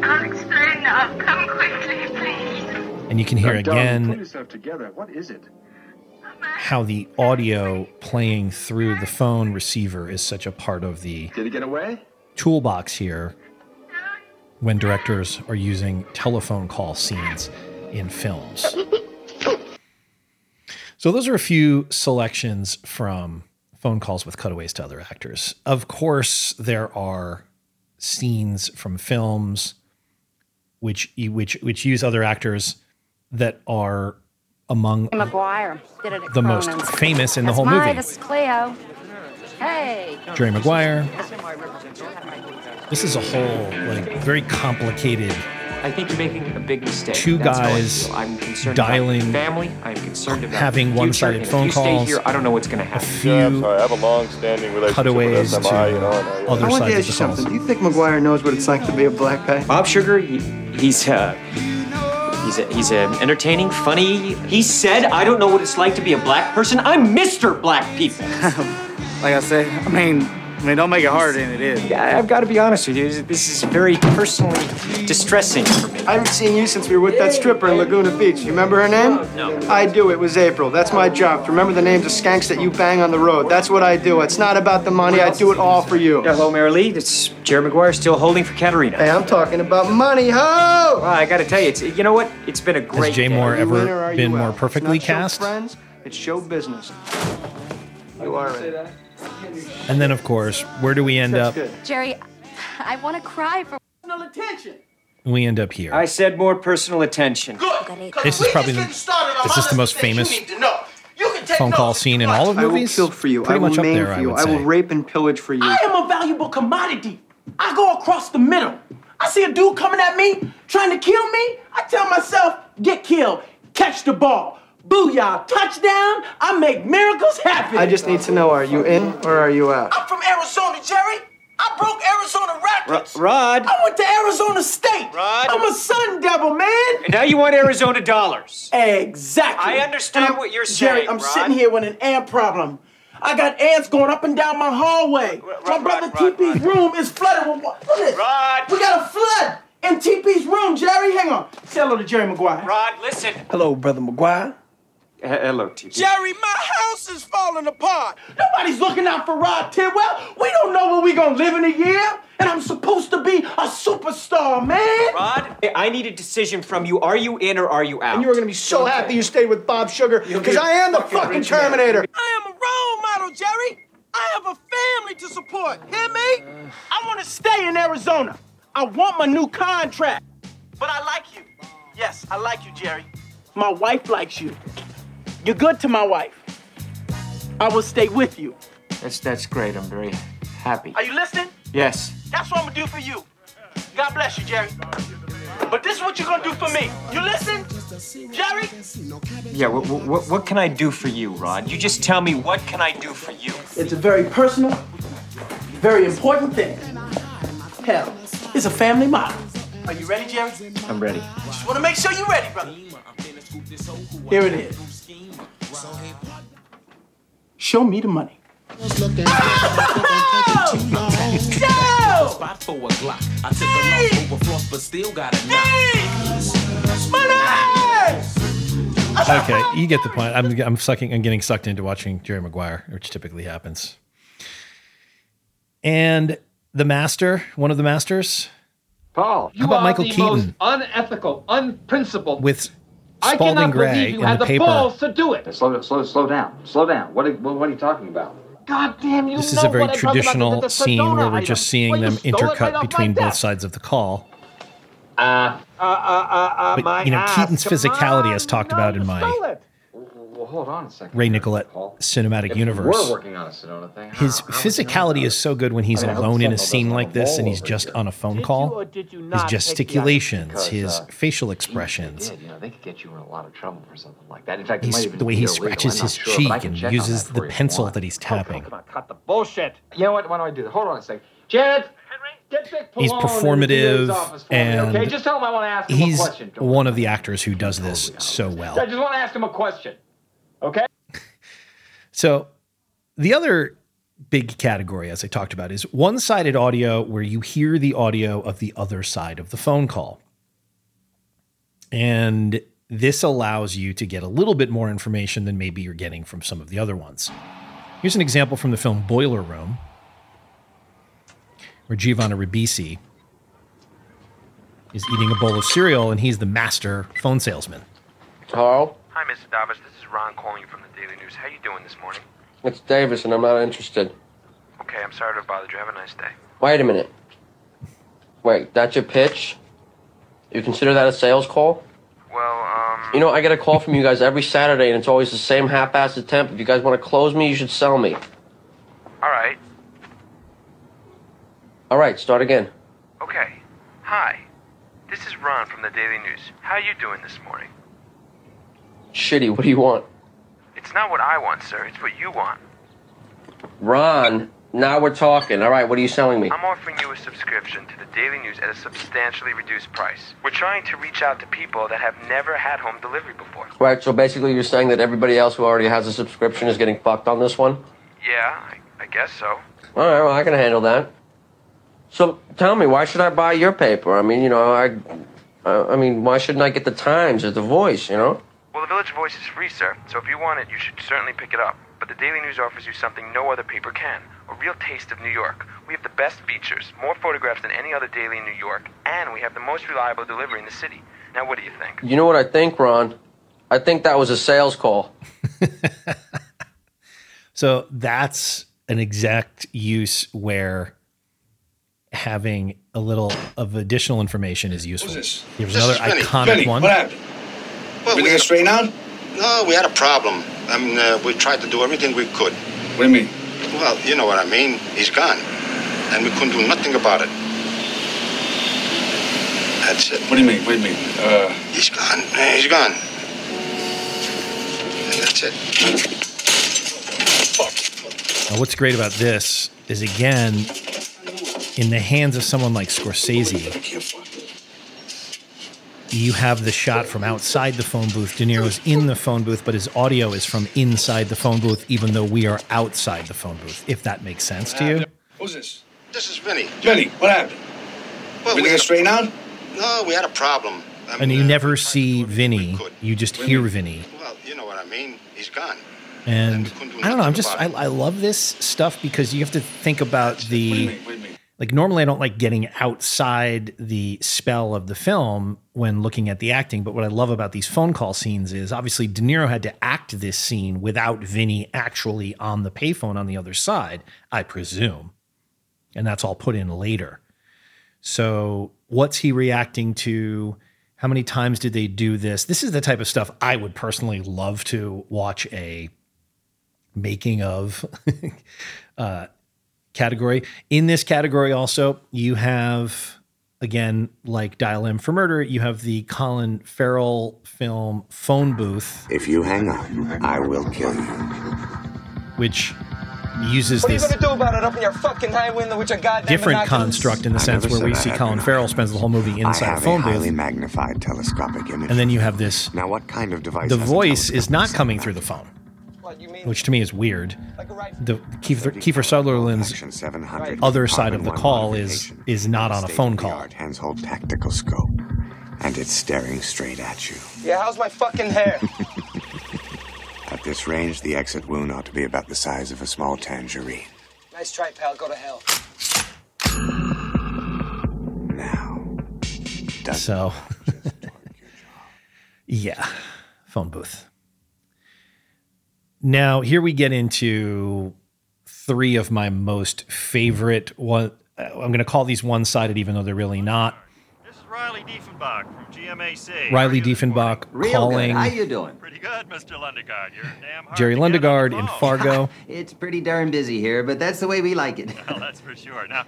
Speaker 12: can't explain now. Come quickly, please.
Speaker 1: And you can hear again
Speaker 27: Pull yourself together. What is it?
Speaker 1: how the audio playing through the phone receiver is such a part of the
Speaker 27: Did he get away?
Speaker 1: toolbox here when directors are using telephone call scenes in films. [laughs] So, those are a few selections from phone calls with cutaways to other actors. Of course, there are scenes from films which which which use other actors that are among
Speaker 13: Maguire did it at
Speaker 1: the most famous in the
Speaker 13: That's
Speaker 1: whole
Speaker 13: my,
Speaker 1: movie.
Speaker 13: This is Cleo. Hey.
Speaker 1: Jerry Maguire. This is a whole like very complicated
Speaker 30: I think you're making a big mistake.
Speaker 1: Two
Speaker 30: That's
Speaker 1: guys.
Speaker 30: I'm concerned
Speaker 1: dialing-
Speaker 30: about family. I'm concerned about
Speaker 1: having one-sided phone
Speaker 30: if you
Speaker 1: calls,
Speaker 30: Stay here, I don't know what's going to
Speaker 1: a
Speaker 30: happen.
Speaker 1: few
Speaker 31: Yeah, I'm sorry. I have a long-standing relationship
Speaker 1: cutaways
Speaker 31: with
Speaker 1: to
Speaker 31: SMI. You know, and I, uh,
Speaker 1: other
Speaker 27: I want
Speaker 1: sides
Speaker 27: to
Speaker 1: of
Speaker 27: ask you
Speaker 1: the
Speaker 27: something. Do you think Maguire knows what it's like to be a black guy?
Speaker 30: Bob Sugar, he, he's uh, he's a, he's a entertaining, funny. He said, "I don't know what it's like to be a black person. I'm Mr. Black People." [laughs]
Speaker 27: Like I say, I mean, I mean, don't make it harder than it is.
Speaker 30: Yeah, I've got to be honest with you. This is very personally distressing for me.
Speaker 27: I haven't seen you since we were with that stripper in Laguna Beach. You remember her name?
Speaker 30: No.
Speaker 27: I do. It was April. That's my job. To remember the names of skanks that you bang on the road. That's what I do. It's not about the money. I do it all for you.
Speaker 30: Hello, Mary Lee. It's Jerry Maguire still holding for Katerina.
Speaker 27: Hey, I'm talking about money, ho!
Speaker 30: Well, I got to tell you, it's you know what? It's been a great
Speaker 1: Has Jay. Mohr
Speaker 27: Are you in or
Speaker 1: ever been
Speaker 27: you
Speaker 1: more perfectly
Speaker 27: It's not show
Speaker 1: cast?
Speaker 27: friends. It's show business. You are it.
Speaker 1: And then, of course, where do we end up?
Speaker 13: Jerry, I want to cry for. Personal attention.
Speaker 1: We end up here.
Speaker 30: I said more personal attention.
Speaker 1: This is probably the, is the most famous phone call scene in all of
Speaker 27: I will
Speaker 1: movies?
Speaker 27: kill for you.
Speaker 1: Pretty
Speaker 27: I will
Speaker 1: much up
Speaker 27: maim
Speaker 1: there,
Speaker 27: for
Speaker 1: I
Speaker 27: you.
Speaker 1: would
Speaker 27: I will rape and pillage for you.
Speaker 14: I am a valuable commodity. I go across the middle. I see a dude coming at me, trying to kill me. I tell myself, get killed, catch the ball. Booyah, touchdown. I make miracles happen.
Speaker 27: I just need to know: Are you in or are you out?
Speaker 14: I'm from Arizona, Jerry. I broke Arizona records.
Speaker 30: Rod.
Speaker 14: I went to Arizona State.
Speaker 30: Rod.
Speaker 14: I'm a sun devil, man.
Speaker 30: And now you want Arizona dollars.
Speaker 14: Exactly.
Speaker 30: I understand
Speaker 14: I'm-
Speaker 30: what you're saying,
Speaker 14: Jerry,
Speaker 30: saying,
Speaker 14: I'm
Speaker 30: Rod.
Speaker 14: sitting here with an ant problem. I got ants going up and down my hallway. my brother TP's room is flooded with water. Look at this.
Speaker 30: Rod.
Speaker 14: We got a flood in TP's room, Jerry. Hang on. Say hello to Jerry Maguire.
Speaker 30: Rod, listen.
Speaker 14: Hello, brother Maguire.
Speaker 30: Hello, TP.
Speaker 14: Jerry, my house is falling apart. Nobody's looking out for Rod Tidwell. We don't know where we're gonna live in a year. And I'm supposed to be a superstar, man.
Speaker 30: Rod, I need a decision from you. Are you in or are you out?
Speaker 27: And you are gonna be so happy you stayed with Bob Sugar because I am the fucking Terminator.
Speaker 14: I am a role model, Jerry. I have a family to support. Hear me? Uh. I want to stay in Arizona. I want my new contract. But I like you. Yes, I like you, Jerry. My wife likes you. You're good to my wife. I will stay with you.
Speaker 30: That's that's great. I'm very happy.
Speaker 14: Are you listening?
Speaker 30: Yes.
Speaker 14: That's what I'm gonna do for you. God bless you, Jerry. But this is what you're gonna do for me. You listen, Jerry?
Speaker 30: Yeah. What, what, what can I do for you, Rod? You just tell me what can I do for you.
Speaker 14: It's a very personal, very important thing. Hell, it's a family model. Are you ready, Jerry?
Speaker 30: I'm ready.
Speaker 14: Just want to make sure you're ready, brother. Here it is. Show me the money.
Speaker 32: Spot for a Glock. I took a loss over floss, but still got a knock.
Speaker 1: Okay, you get the point. I'm I'm sucking. I'm getting sucked into watching Jerry Maguire, which typically happens. And the master, one of the masters,
Speaker 33: Paul,
Speaker 1: How about
Speaker 33: are
Speaker 1: Michael
Speaker 33: the
Speaker 1: Keaton?
Speaker 33: most unethical, unprincipled.
Speaker 1: with
Speaker 33: I
Speaker 1: Spalding
Speaker 33: cannot
Speaker 1: Gray
Speaker 33: believe you had
Speaker 1: the
Speaker 33: the,
Speaker 1: paper.
Speaker 33: balls to do it.
Speaker 34: Slow, slow, slow down. Slow down. What are, what are you talking about?
Speaker 33: God damn, you
Speaker 1: This is a very
Speaker 33: what I'm talking about,
Speaker 1: traditional
Speaker 33: the- the
Speaker 1: scene where we're
Speaker 33: item.
Speaker 1: just seeing
Speaker 33: Well,
Speaker 1: them intercut
Speaker 33: right
Speaker 1: between both sides of the call.
Speaker 33: Uh, uh, uh, uh,
Speaker 1: But
Speaker 33: my
Speaker 1: you know,
Speaker 33: ass.
Speaker 1: Keaton's
Speaker 33: Come
Speaker 1: physicality,
Speaker 33: on,
Speaker 1: as talked
Speaker 33: no,
Speaker 1: about in my
Speaker 33: it.
Speaker 34: Well, hold on a second.
Speaker 1: Ray Nicolette cinematic
Speaker 34: If
Speaker 1: universe.
Speaker 34: We're working on a Sedona thing.
Speaker 1: His
Speaker 34: how would
Speaker 1: physicality is so good when he's
Speaker 34: I mean,
Speaker 1: alone in a scene like this and he's just
Speaker 34: here.
Speaker 1: on a phone
Speaker 34: Did you
Speaker 1: call.
Speaker 34: or did you
Speaker 1: His
Speaker 34: not take
Speaker 1: gesticulations,
Speaker 34: Because,
Speaker 1: his
Speaker 34: uh,
Speaker 1: facial
Speaker 34: They
Speaker 1: expressions,
Speaker 34: did, you know, they could get you in a lot of trouble for something like that. In fact, it might even
Speaker 1: the way
Speaker 34: be
Speaker 1: he
Speaker 34: illegal.
Speaker 1: scratches his
Speaker 34: sure,
Speaker 1: cheek and uses the
Speaker 34: for you if you
Speaker 1: pencil that he's tapping.
Speaker 34: Come on, cut the bullshit. You know what? Why don't I do this? Hold on a second. Janet, get Vic
Speaker 1: He's
Speaker 34: Pallone in the DA's
Speaker 1: performative
Speaker 34: office for me,
Speaker 1: and
Speaker 34: okay? Just tell him I want to ask him
Speaker 1: he's
Speaker 34: a question.
Speaker 1: One of the actors who does this so well.
Speaker 34: I just want to ask him a question. Okay?
Speaker 1: So the other big category, as I talked about, is one sided audio where you hear the audio of the other side of the phone call. And this allows you to get a little bit more information than maybe you're getting from some of the other ones. Here's an example from the film Boiler Room, where Giovanni Ribisi is eating a bowl of cereal and he's the master phone salesman.
Speaker 35: Hello?
Speaker 36: Hi, Mr. Davis. This is Ron calling you from the Daily News. How you doing this morning?
Speaker 35: It's Davis, and I'm not interested.
Speaker 36: Okay, I'm sorry to bother you. Have a nice day.
Speaker 35: Wait a minute. Wait, that's your pitch? You consider that a sales call?
Speaker 36: Well, um,
Speaker 35: You know, I get a call from you guys every Saturday, and it's always the same half-assed attempt. If you guys want to close me, you should sell me.
Speaker 36: all right.
Speaker 35: All right, start again.
Speaker 36: Okay. Hi. This is Ron from the Daily News. How are you doing this morning?
Speaker 35: Shitty, what do you want?
Speaker 36: It's not what I want, sir. It's what you want.
Speaker 35: Ron, now we're talking. All right, what are you selling me?
Speaker 36: I'm offering you a subscription to the Daily News at a substantially reduced price. We're trying to reach out to people that have never had home delivery before.
Speaker 35: Right, so basically you're saying that everybody else who already has a subscription is getting fucked on this one?
Speaker 36: Yeah, I, I guess so.
Speaker 35: All right, well, I can handle that. So tell me, why should I buy your paper? I mean, you know, I, I, I mean, why shouldn't I get the Times or the Voice? You know?
Speaker 36: Well, the Village Voice is free, sir, so if you want it, you should certainly pick it up. But the Daily News offers you something no other paper can a real taste of New York. We have the best features, more photographs than any other daily in New York, and we have the most reliable delivery in the city. Now, what do you think?
Speaker 35: You know what I think, Ron? I think that was a sales call. [laughs]
Speaker 1: So that's an exact use where having a little of additional information is useful.
Speaker 37: this?
Speaker 1: Here's
Speaker 37: This
Speaker 1: another
Speaker 37: is Vinny.
Speaker 1: iconic
Speaker 37: Vinny,
Speaker 1: one.
Speaker 37: What happened?
Speaker 38: Well,
Speaker 37: Everything
Speaker 38: we had,
Speaker 37: straightened out?
Speaker 38: no, we had a problem. I mean, uh, we tried to do everything we could.
Speaker 37: What do you mean?
Speaker 38: Well, you know what I mean. He's gone. And we couldn't do nothing about it. That's it.
Speaker 37: What do you mean? What do you mean? Uh,
Speaker 38: He's gone. He's gone. And that's it.
Speaker 1: Now, what's great about this is again, in the hands of someone like Scorsese, you have the shot from outside the phone booth. De Niro's in the phone booth, but his audio is from inside the phone booth, even though we are outside the phone booth, if that makes sense to you.
Speaker 37: who's this?
Speaker 38: This is Vinny.
Speaker 37: Vinny, what happened?
Speaker 38: Well, we
Speaker 37: Everything
Speaker 38: had a-
Speaker 37: straightened out?
Speaker 38: No, we had a problem. I
Speaker 1: And you
Speaker 38: uh,
Speaker 1: never see Vinny, you just hear Vinny.
Speaker 38: Well, you know what I mean. He's gone.
Speaker 1: And
Speaker 38: couldn't do
Speaker 1: I don't know. I'm just I, I love this stuff because you have to think about the like normally I don't like getting outside the spell of the film when looking at the acting, but what I love about these phone call scenes is obviously De Niro had to act this scene without Vinny actually on the payphone on the other side, I presume. And that's all put in later. So, what's he reacting to? How many times did they do this? This is the type of stuff I would personally love to watch a making of [laughs] uh, category. In this category, also, you have, again, like Dial M for Murder, you have the Colin Farrell film Phone Booth,
Speaker 39: If you hang up, I will kill you.
Speaker 1: which uses
Speaker 40: What are you
Speaker 1: this
Speaker 40: gonna do about it? Open your fucking high window with your goddamn
Speaker 1: different
Speaker 40: binoculars?
Speaker 1: construct in the
Speaker 39: I
Speaker 1: sense where we
Speaker 39: I
Speaker 1: see Colin Farrell spends the whole movie
Speaker 39: I
Speaker 1: inside a phone
Speaker 39: a highly
Speaker 1: booth.
Speaker 39: magnified telescopic image.
Speaker 1: And then you have this.
Speaker 39: Now, what kind of device?
Speaker 1: The
Speaker 39: has a
Speaker 1: voice is not coming through the phone, which to me is weird. The Kiefer, Kiefer Sutherland's other side of the call is is not on a phone call.
Speaker 39: Hands hold tactical scope, and it's staring straight at you.
Speaker 40: Yeah, how's my fucking hair? [laughs]
Speaker 39: At this range, the exit wound ought to be about the size of a small tangerine.
Speaker 40: nice try, pal. Go to hell.
Speaker 1: Now, So, [laughs] yeah, phone booth. Now, here we get into three of my most favorite one. uh, I'm going to call these one sided, even though they're really not.
Speaker 41: This is Riley Diefenbach from GMAC.
Speaker 1: Riley Diefenbach
Speaker 42: Real
Speaker 1: calling
Speaker 42: good. How you doing?
Speaker 41: Pretty good, Mr. Lundegaard. You're damn hard
Speaker 1: Jerry
Speaker 41: to get on the
Speaker 1: Lundegaard in. Fargo. [laughs]
Speaker 42: It's pretty darn busy here, but that's the way we like it.
Speaker 41: Well, that's for sure. Now,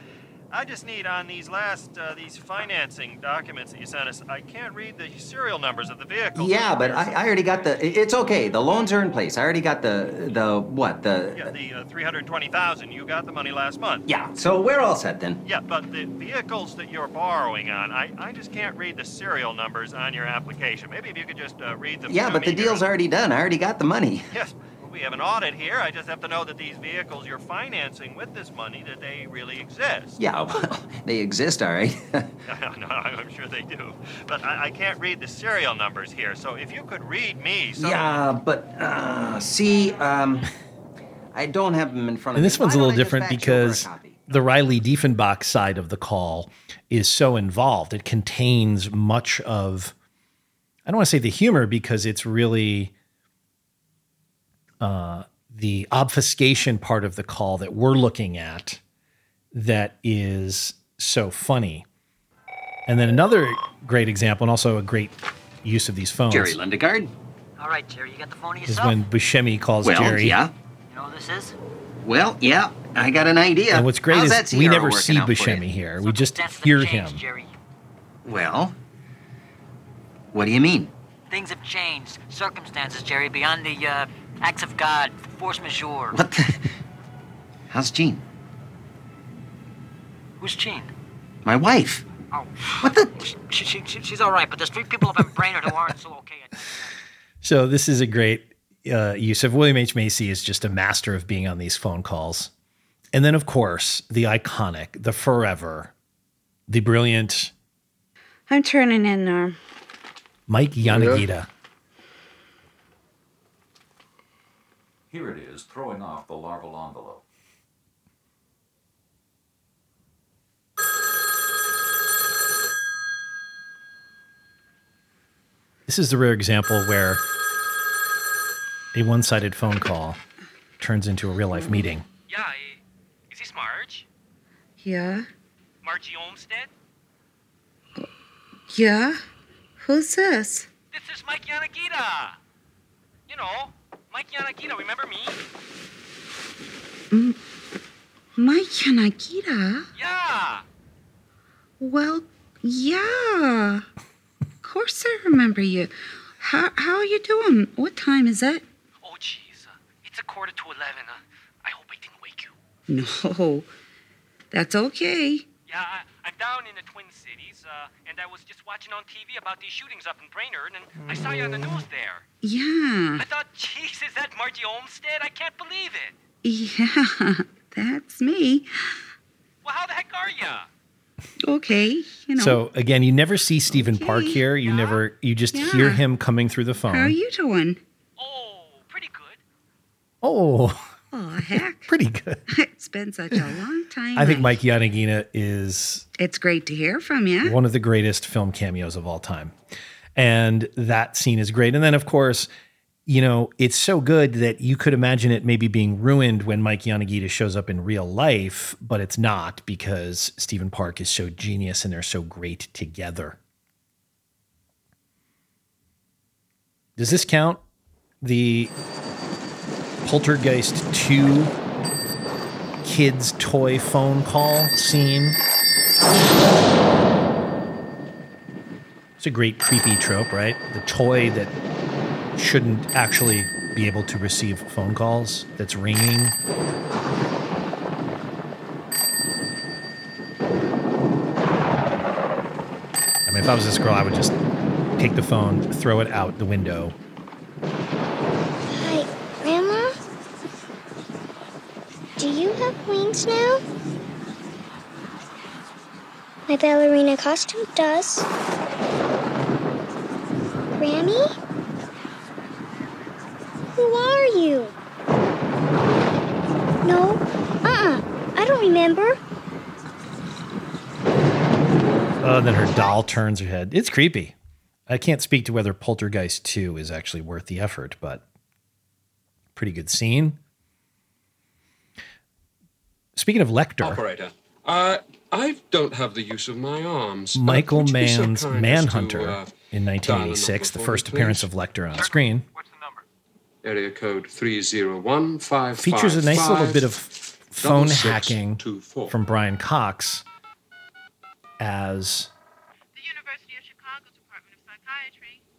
Speaker 41: I just need on these last uh, these financing documents that you sent us. I can't read the serial numbers of the vehicles.
Speaker 42: Yeah, but I, I already got the. It's okay. The loans are in place. I already got the the what the.
Speaker 41: Yeah, the uh, three hundred twenty thousand. You got the money last month.
Speaker 42: Yeah. So we're all set then.
Speaker 41: Yeah, but the vehicles that you're borrowing on, I, I just can't read the serial numbers on your application. Maybe if you could just uh, read them.
Speaker 42: Yeah, but the deal's already done. I already got the money.
Speaker 41: Yes, we have an audit here. I just have to know that these vehicles you're financing with this money that they really exist.
Speaker 42: Yeah, [laughs] well, they exist, all right. [laughs] [laughs]
Speaker 41: no, I'm sure they do. But I, I can't read the serial numbers here. So if you could read me some.
Speaker 42: yeah, but uh, see, um, I don't have them in front of
Speaker 1: And
Speaker 42: me.
Speaker 1: this one's a little
Speaker 42: don't I just
Speaker 1: different
Speaker 42: fax you over a
Speaker 1: because the Riley Diefenbach side of the call is so involved. It contains much of, I don't want to say the humor because it's really uh, the obfuscation part of the call that we're looking at that is so funny. And then another great example, and also a great use of these phones,
Speaker 42: Jerry Lundegaard.
Speaker 43: All right, Jerry, you got the phone
Speaker 1: is
Speaker 43: yourself?
Speaker 1: when Buscemi calls
Speaker 42: Well,
Speaker 1: Jerry.
Speaker 42: yeah.
Speaker 43: You know what this is?
Speaker 42: Well, yeah, I got an idea.
Speaker 1: And what's great
Speaker 42: How's that
Speaker 1: is we never see
Speaker 42: out?
Speaker 1: Buscemi here. We just hear him.
Speaker 43: Jerry.
Speaker 42: Well, what do you mean?
Speaker 43: Things have changed. Circumstances, Jerry, beyond the uh, acts of God, force majeure.
Speaker 42: What the? How's Jean?
Speaker 43: Who's Jean?
Speaker 42: My wife.
Speaker 43: Oh. What the? She, she, she, she's all right, but there's three people of been Brainerd who aren't so okay.
Speaker 1: So this is a great uh, use of William H. Macy is just a master of being on these phone calls. And then, of course, the iconic, the forever, the brilliant
Speaker 44: I'm turning in, Norm.
Speaker 1: Mike Yanagita.
Speaker 45: Here it is, throwing off the larval envelope.
Speaker 1: This is the rare example where a one sided phone call turns into a real life meeting.
Speaker 43: Yeah, is this Marge?
Speaker 44: Yeah?
Speaker 43: Margie Olmsted?
Speaker 44: Yeah? Who's this?
Speaker 43: This is Mike Yanagita. You know, Mike Yanagita, remember me?
Speaker 44: M- Mike Yanagita?
Speaker 43: Yeah.
Speaker 44: Well, yeah. Of course I remember you. How, how are you doing? What time is it?
Speaker 43: Oh, jeez. Uh, it's a quarter to 11. Uh, I hope I didn't wake you. [laughs]
Speaker 44: No. That's okay.
Speaker 43: Yeah, I, I'm down in the Twin uh, and I was just watching on TV about these shootings up in Brainerd, and I saw you on the news there.
Speaker 44: Yeah.
Speaker 43: I thought, jeez, is that Margie Olmsted? I can't believe it.
Speaker 44: Yeah, [laughs] that's me.
Speaker 43: Well, how the heck are you?
Speaker 44: Okay, you know.
Speaker 1: So again, you never see Stephen Park here. You never, you just hear him coming through the phone.
Speaker 44: how are you doing?
Speaker 1: Oh, pretty good.
Speaker 44: Oh, [laughs] heck. [laughs]
Speaker 1: pretty good. [laughs]
Speaker 44: it's been such a long time.
Speaker 1: I think Mike Yanagita is
Speaker 44: It's great to hear from you.
Speaker 1: one of the greatest film cameos of all time. And that scene is great. And then, of course, you know, it's so good that you could imagine it maybe being ruined when Mike Yanagita shows up in real life, but it's not because Stephen Park is so genius and they're so great together. Does this count? The Poltergeist 2 kids' toy phone call scene? It's a great creepy trope, right? The toy that shouldn't actually be able to receive phone calls that's ringing. I mean, if I was this girl, I would just take the phone, throw it out the window.
Speaker 12: Hi, Grandma? Do you have wings now? My ballerina costume does. Grammy? Who are you? No, uh-uh. I don't remember.
Speaker 1: Oh, then her doll turns her head. It's creepy. I can't speak to whether Poltergeist 2 is actually worth the effort, but pretty good scene. Speaking of Lecter,
Speaker 46: Operator. Uh,
Speaker 47: I don't have the use of my arms. Uh,
Speaker 1: Michael
Speaker 47: would you be so
Speaker 1: Mann's Manhunter
Speaker 47: to, uh,
Speaker 1: in 1986, the first
Speaker 47: me,
Speaker 1: appearance of Lecter on screen.
Speaker 47: Area code 301
Speaker 1: Features a nice little bit of phone hacking from Brian Cox as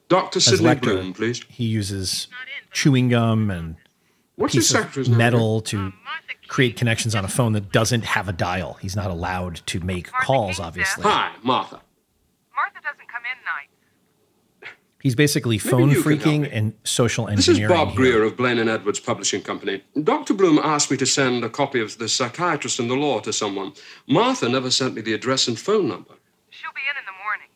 Speaker 47: Dr.
Speaker 1: as
Speaker 47: Sidney
Speaker 1: Lecter.
Speaker 47: Bloom, please.
Speaker 1: He uses chewing gum and
Speaker 47: What's
Speaker 1: piece
Speaker 47: his
Speaker 1: of
Speaker 47: secretary's name?
Speaker 1: metal to create connections on a phone that doesn't have a dial. He's not allowed to make calls, obviously.
Speaker 47: Hi, Martha.
Speaker 48: Martha doesn't come in nights.
Speaker 1: He's basically phone
Speaker 47: you can help
Speaker 1: freaking and social engineering.
Speaker 47: This is
Speaker 1: engineering.
Speaker 47: Bob
Speaker 1: here.
Speaker 47: Greer of Blaine and Edwards Publishing Company. Dr. Bloom asked me to send a copy of The Psychiatrist and the Law to someone. Martha never sent me the address and phone number.
Speaker 48: She'll be in in the morning.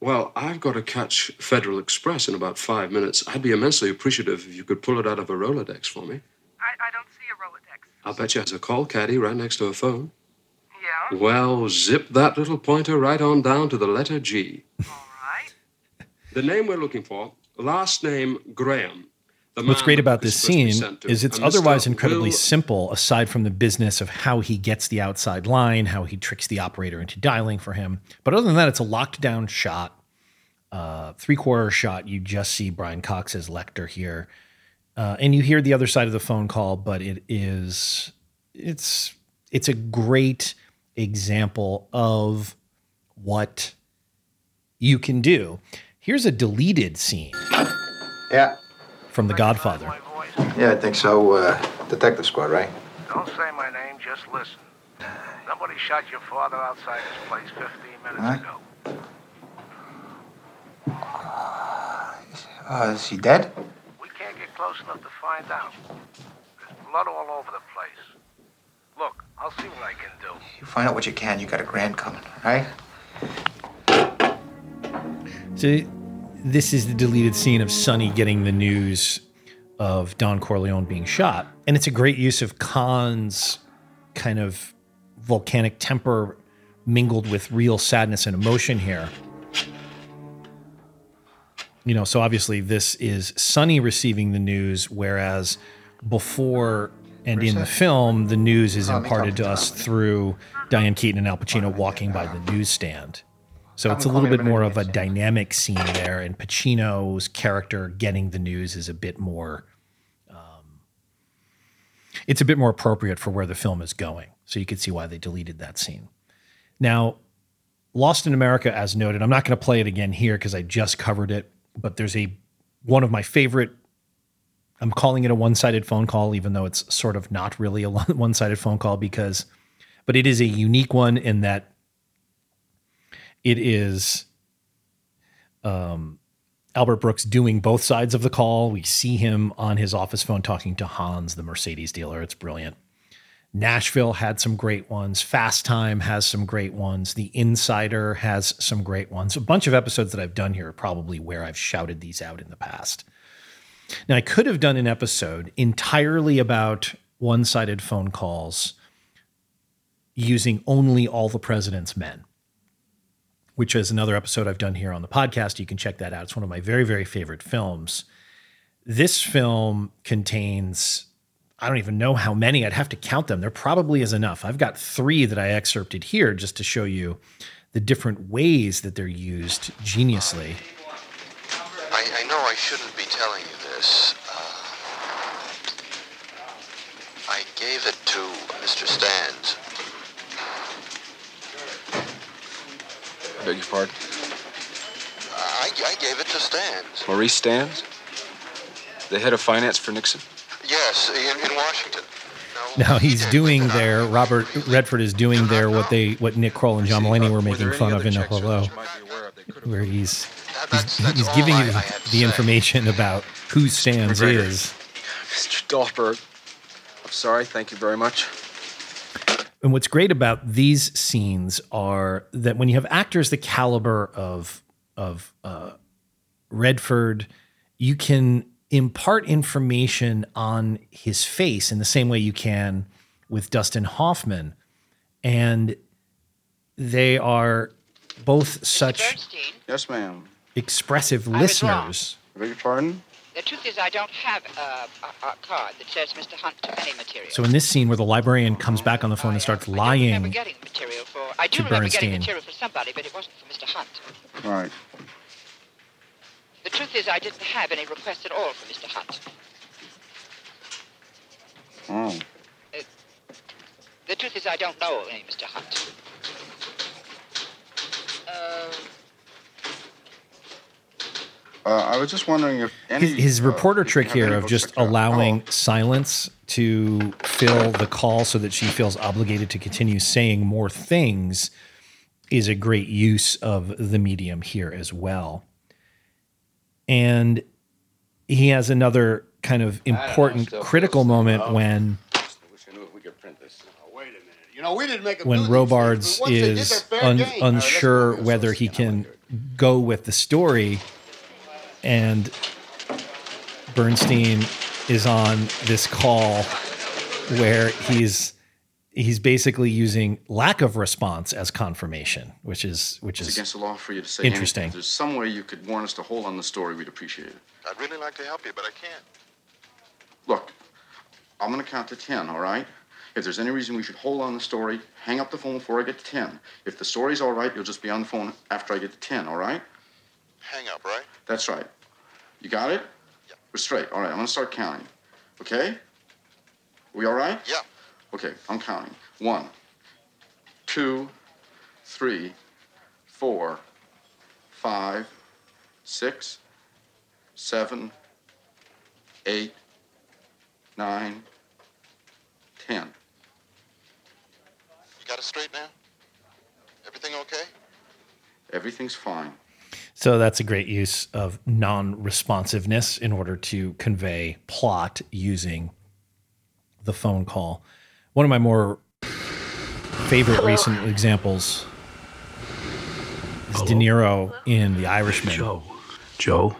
Speaker 47: Well, I've got to catch Federal Express in about five minutes. I'd be immensely appreciative if you could pull it out of a Rolodex for me.
Speaker 48: I, I don't see a Rolodex.
Speaker 47: I'll bet you has a call caddy right next to a phone.
Speaker 48: Yeah?
Speaker 47: Well, zip that little pointer right on down to the letter G. All right. The name we're looking for, last name Graham.
Speaker 1: What's great about this
Speaker 47: is supposed to be
Speaker 1: scene is it's otherwise incredibly
Speaker 47: Will-
Speaker 1: simple, aside from the business of how he gets the outside line, how he tricks the operator into dialing for him. But other than that, it's a locked down shot, uh, three quarter shot. You just see Brian Cox as Lecter here, uh, and you hear the other side of the phone call. But it is it's it's a great example of what you can do. Here's a deleted scene
Speaker 49: Yeah.
Speaker 1: from The Godfather.
Speaker 49: Yeah, I think so. Uh, detective squad, right?
Speaker 46: Don't say my name, just listen. Somebody shot your father outside his place 15 minutes
Speaker 49: Huh?
Speaker 46: ago.
Speaker 49: Uh, is he dead?
Speaker 46: We can't get close enough to find out. There's blood all over the place. Look, I'll see what I can do.
Speaker 49: You find out what you can. You got a grand coming, right?
Speaker 1: So this is the deleted scene of Sonny getting the news of Don Corleone being shot. And it's a great use of Caan's kind of volcanic temper mingled with real sadness and emotion here. You know, so obviously this is Sonny receiving the news, whereas before and in the film, the news is
Speaker 49: Oh,
Speaker 1: imparted to us through Diane Keaton and Al Pacino walking by the newsstand. So it's a little bit more of a dynamic scene there, and Pacino's character getting the news is a bit more. Um, it's a bit more appropriate for where the film is going, so you can see why they deleted that scene. Now, Lost in America, as noted, I'm not going to play it again here because I just covered it, but there's a one of my favorite. I'm calling it a one-sided phone call, even though it's sort of not really a [laughs] one-sided phone call because, but it is a unique one in that it is um, Albert Brooks doing both sides of the call. We see him on his office phone talking to Hans, the Mercedes dealer. It's brilliant. Nashville had some great ones. Fast Time has some great ones. The Insider has some great ones. A bunch of episodes that I've done here are probably where I've shouted these out in the past. Now, I could have done an episode entirely about one sided phone calls using only All the President's Men which is another episode I've done here on the podcast. You can check that out. It's one of my very, very favorite films. This film contains, I don't even know how many, I'd have to count them. There probably is enough. I've got three that I excerpted here just to show you the different ways that they're used geniusly.
Speaker 38: I, I know I shouldn't be telling you this. Uh, I gave it to Mr. Stans.
Speaker 50: Beg your pardon?
Speaker 38: I, I gave it to Stans.
Speaker 50: Maurice Stans? The head of finance for Nixon?
Speaker 38: Yes, in, in Washington. [laughs]
Speaker 1: Now he's doing there, Robert Redford is doing there what they what Nick Kroll and John Mulaney were making fun of in Hello, where he's he's, he's giving you the information about who Stans
Speaker 50: McGregor.
Speaker 1: is.
Speaker 50: Mr. Dahlberg. I'm sorry. Thank you very much.
Speaker 1: And what's great about these scenes are that when you have actors the caliber of of uh, Redford, you can impart information on his face in the same way you can with Dustin Hoffman, and they are both such
Speaker 50: Yes, ma'am.
Speaker 1: expressive
Speaker 51: I withdraw.
Speaker 1: listeners.
Speaker 50: Beg your pardon?
Speaker 51: The truth is, I don't have uh, a, a card that says Mr. Hunt took any material.
Speaker 1: So in this scene where the librarian comes back on the phone and starts
Speaker 51: Never
Speaker 1: lying
Speaker 51: getting material for. I do
Speaker 1: To
Speaker 51: remember getting
Speaker 1: Bernstein.
Speaker 51: material for somebody, but it wasn't for Mr. Hunt.
Speaker 49: Right.
Speaker 51: The truth is, I didn't have any requests at all for Mr. Hunt.
Speaker 49: Oh.
Speaker 51: The truth is, I don't know any Mr. Hunt. Uh,
Speaker 49: Uh, I was just wondering if any.
Speaker 1: his, his
Speaker 49: uh,
Speaker 1: reporter
Speaker 49: if you
Speaker 1: trick here of just allowing
Speaker 49: Oh,
Speaker 1: silence to fill the call so that she feels obligated to continue saying more things is a great use of the medium here as well. And he has another kind of important critical moment oh, when
Speaker 37: wish I knew if we could print this. Oh, wait a minute. You know, we didn't make a
Speaker 1: when Robards
Speaker 37: cents, but once they did
Speaker 1: is un-
Speaker 37: All right,
Speaker 1: unsure whether he can go with the story, and Bernstein is on this call where he's he's basically using lack of response as confirmation, which is which
Speaker 52: It's
Speaker 1: is
Speaker 52: against the law for you to say
Speaker 1: interesting.
Speaker 52: anything. If there's some way you could warn us to hold on the story, we'd appreciate it.
Speaker 38: I'd really like to help you, but I can't.
Speaker 52: Look, I'm gonna count to ten, all right? If there's any reason we should hold on the story, hang up the phone before I get to ten. If the story's all right, you'll just be on the phone after I get to ten, all right?
Speaker 38: Hang up, right?
Speaker 52: That's right. You got it? Yeah. We're straight. All right, I'm gonna start counting. Okay? We all right?
Speaker 38: Yeah.
Speaker 52: Okay, I'm counting. One, two, three, four, five, six, seven, eight, nine, ten.
Speaker 38: You got it straight now? Everything okay?
Speaker 52: Everything's fine.
Speaker 1: So that's a great use of non-responsiveness in order to convey plot using the phone call. One of my more favorite recent examples is De Niro in The Irishman.
Speaker 53: Joe. Joe.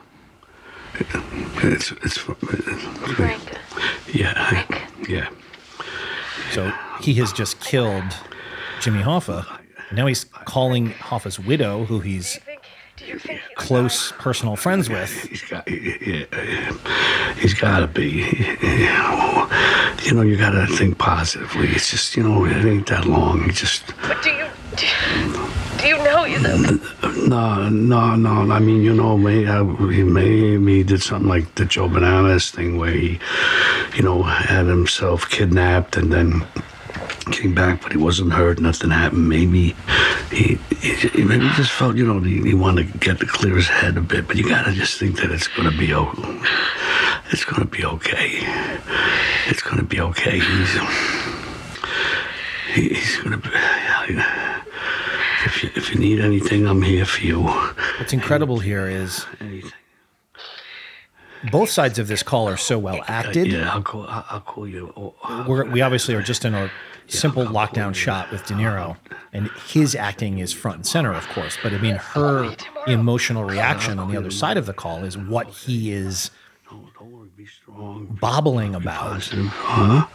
Speaker 53: It's it's Frank. Yeah. Yeah.
Speaker 1: So he has just killed Jimmy Hoffa. Now he's calling Hoffa's widow, who he's close personal friends with.
Speaker 53: He's got. He's got to be. You know, you got to think positively. It's just, you know, it ain't that long. You just.
Speaker 12: But do you do, do you know you know.
Speaker 53: No, no, no. I mean, you know, maybe, uh, maybe he did something like the Joe Bananas thing where he, you know, had himself kidnapped and then came back, but he wasn't hurt. Nothing happened. Maybe he, he maybe he just felt, you know, he, he wanted to get to clear his head a bit. But you gotta just think that it's gonna be okay. It's gonna be okay. It's gonna be okay. He's he- he's gonna be. If you, if you need anything, I'm here for you.
Speaker 1: What's incredible here is both sides of this call are so well acted.
Speaker 53: Yeah, I'll call. I'll, call you. Oh,
Speaker 1: We're, we obviously are just in a simple lockdown shot with De Niro, and his acting is front and center, of course. But I mean, her emotional reaction on the other side of the call is what he is bobbling about.
Speaker 53: Huh?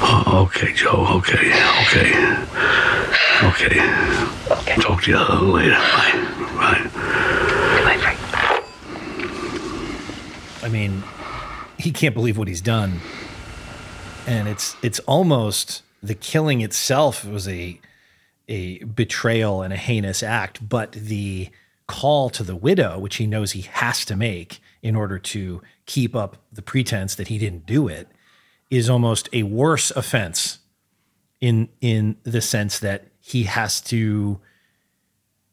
Speaker 53: Oh, okay, Joe. Okay, okay, okay. Talk to you later. Bye. Bye.
Speaker 1: I mean, he can't believe what he's done, and it's it's almost the killing itself was a a betrayal and a heinous act, but the call to the widow, which he knows he has to make in order to keep up the pretense that he didn't do it, is almost a worse offense in in the sense that he has to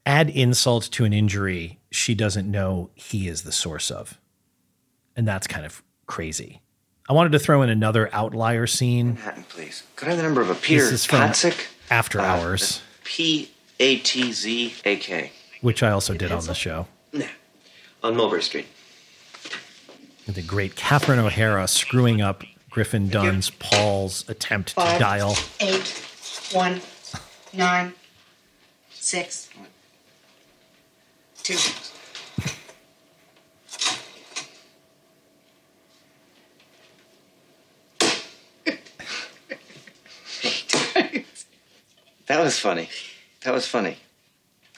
Speaker 1: add insult to an injury she doesn't know he is the source of. And that's kind of crazy. I wanted to throw in another outlier scene.
Speaker 54: Manhattan, please. Could I have the number of a Peter
Speaker 1: This is from
Speaker 54: Patzak?
Speaker 1: After
Speaker 54: Uh,
Speaker 1: Hours,
Speaker 54: P A T Z A K.
Speaker 1: which I also did on the show.
Speaker 54: On Mulberry Street.
Speaker 1: The great Catherine O'Hara screwing up Griffin Dunne's Paul's attempt to
Speaker 55: Five.
Speaker 1: dial.
Speaker 55: Eight, one, nine, six, two.
Speaker 54: That was funny. That was funny. [laughs]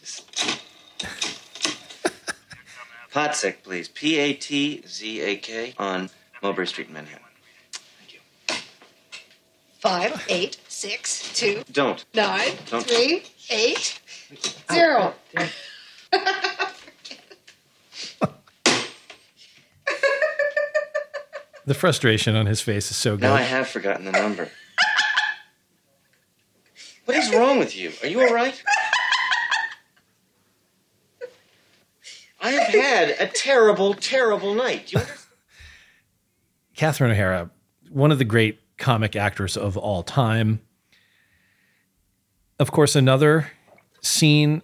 Speaker 54: Just- Patzak, please. P A T Z A K on Mulberry Street, Manhattan. Thank you.
Speaker 55: five, eight, six, two,
Speaker 54: Don't.
Speaker 55: nine,
Speaker 54: Don't.
Speaker 55: three, eight, zero.
Speaker 1: Oh, [laughs] the frustration on his face is so good.
Speaker 54: Now I have forgotten the number. What is wrong with you? Are you all right? I have had a terrible, terrible night. Do you?
Speaker 1: Catherine O'Hara, one of the great comic actors of all time. Of course, another scene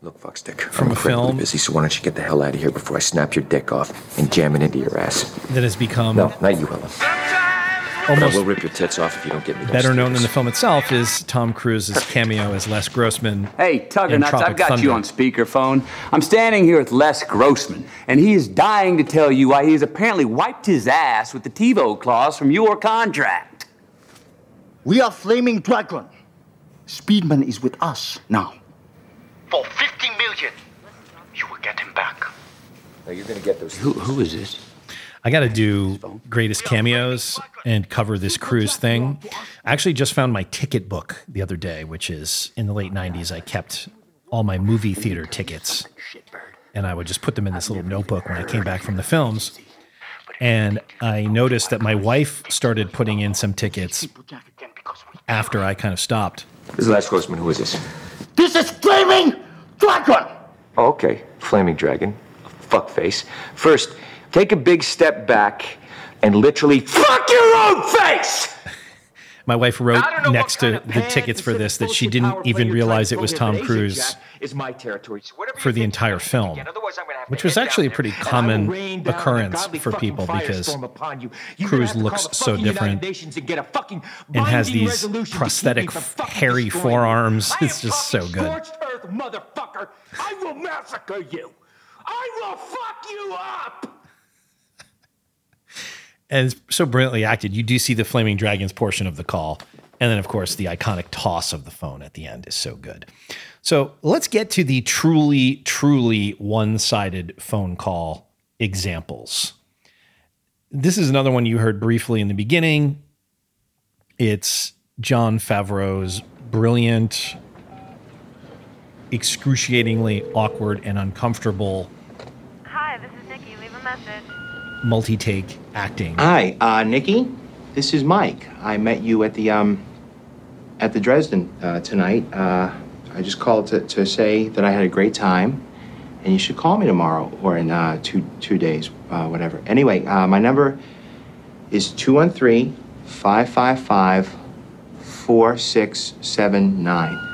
Speaker 56: Look, fuckstick.
Speaker 1: From
Speaker 56: I'm
Speaker 1: a film.
Speaker 56: busy, so why don't you get the hell out of here before I snap your dick off and jam it into your ass?
Speaker 1: that has become
Speaker 56: No, not you, Ellen.
Speaker 1: Almost
Speaker 56: I will rip your tits off if you don't get me.
Speaker 1: better known in the film itself is Tom Cruise's cameo as Les Grossman.
Speaker 57: Hey, Tugger
Speaker 1: in
Speaker 57: Nuts, I've got
Speaker 1: Thunder.
Speaker 57: you on speakerphone. I'm standing here with Les Grossman, and he is dying to tell you why he has apparently wiped his ass with the TiVo clause from your contract.
Speaker 58: We are Flaming Dragon. Speedman is with us now.
Speaker 56: For 50 million, you will get him back. Now you're gonna get those. Who, who is this?
Speaker 1: I got to do greatest cameos and cover this cruise thing. I actually just found my ticket book the other day, which is in the late 90s. I kept all my movie theater tickets and I would just put them in this little notebook when I came back from the films. And I noticed that my wife started putting in some tickets after I kind of stopped.
Speaker 56: This is Les Grossman. Who is this?
Speaker 58: This is Flaming Dragon!
Speaker 56: Oh, okay, Flaming Dragon. Fuckface. First, take a big step back and literally fuck your own face! [laughs]
Speaker 1: My wife wrote next to the tickets for this that she didn't even realize it was Tom Cruise
Speaker 56: Is my territory. So
Speaker 1: for the entire film, which was actually a pretty common occurrence for people because Cruise looks so different and has these prosthetic hairy forearms. [laughs] It's just so good.
Speaker 57: Scorched earth, motherfucker! I will massacre you! I will fuck you up!
Speaker 1: And it's so brilliantly acted. You do see the flaming dragons portion of the call, and then of course the iconic toss of the phone at the end is so good. So let's get to the truly, truly one-sided phone call examples. This is another one you heard briefly in the beginning. It's Jon Favreau's brilliant, excruciatingly awkward and uncomfortable
Speaker 48: Hi, this is Nikki. Leave a message.
Speaker 1: Multi-take acting.
Speaker 59: Hi, uh, Nikki. This is Mike. I met you at the um, at the Dresden uh, tonight. Uh, I just called to, to say that I had a great time, and you should call me tomorrow or in uh, two two days, uh, whatever. Anyway, uh, my number is 213 555 4679.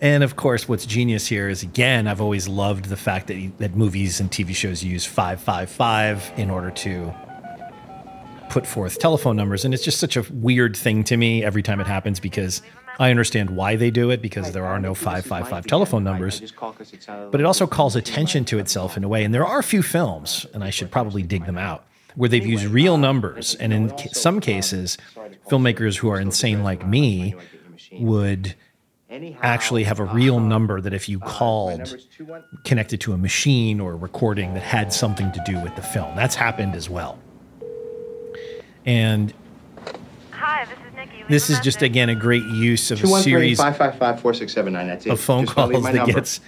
Speaker 1: And of course, what's genius here is again, I've always loved the fact that that movies and TV shows use 555 in order to put forth telephone numbers. And it's just such a weird thing to me every time it happens because I understand why they do it because there are no 555 telephone numbers. But it also calls attention to itself in a way. And there are a few films, and I should probably dig them out, where they've used real numbers. And in some cases, filmmakers who are insane like me would actually have a real number that if you called connected to a machine or a recording that had something to do with the film. That's happened as well. And
Speaker 48: Hi, this is Nikki. Leave
Speaker 1: this is just again a great use of a series
Speaker 59: 555 4679. That's it.
Speaker 1: of phone
Speaker 59: Just
Speaker 1: calls that
Speaker 59: number.
Speaker 1: gets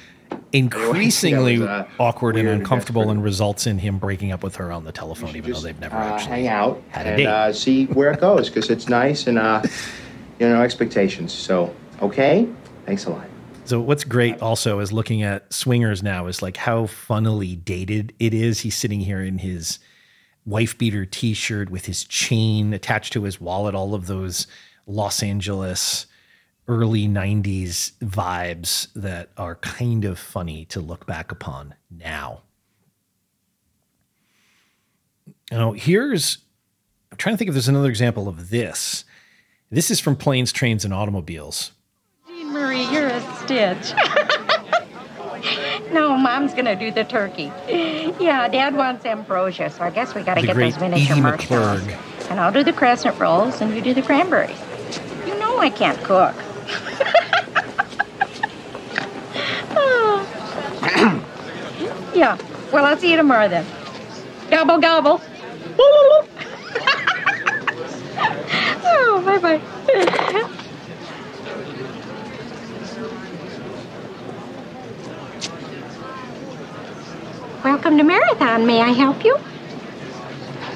Speaker 1: increasingly [laughs]
Speaker 59: Anyway, was, uh,
Speaker 1: awkward and uncomfortable and results in him breaking up with her on the telephone, even though they've never
Speaker 59: uh,
Speaker 1: actually
Speaker 59: hang out
Speaker 1: had a
Speaker 59: and
Speaker 1: date.
Speaker 59: uh, see where it goes because it's nice and uh, [laughs] you know expectations. So okay, thanks a lot.
Speaker 1: So what's great also is looking at swingers now is like how funnily dated it is. He's sitting here in his wife beater t-shirt with his chain attached to his wallet, all of those Los Angeles early 90s vibes that are kind of funny to look back upon now. Know, here's I'm trying to think if there's another example of this. This is from Planes, Trains, and Automobiles.
Speaker 60: Jean Marie, you're a stitch. no, Mom's gonna do the turkey. Yeah, Dad wants ambrosia, so I guess we gotta
Speaker 1: The
Speaker 60: get
Speaker 1: great
Speaker 60: those miniature
Speaker 1: Edie
Speaker 60: marshmallows.
Speaker 1: McClurg.
Speaker 60: And I'll do the crescent rolls, and you do the cranberries. You know I can't cook. Oh. [coughs] yeah. Well, I'll see you tomorrow then. Gobble gobble. [laughs] [laughs] oh, Bye bye. [laughs] Welcome to Marathon. May I help you?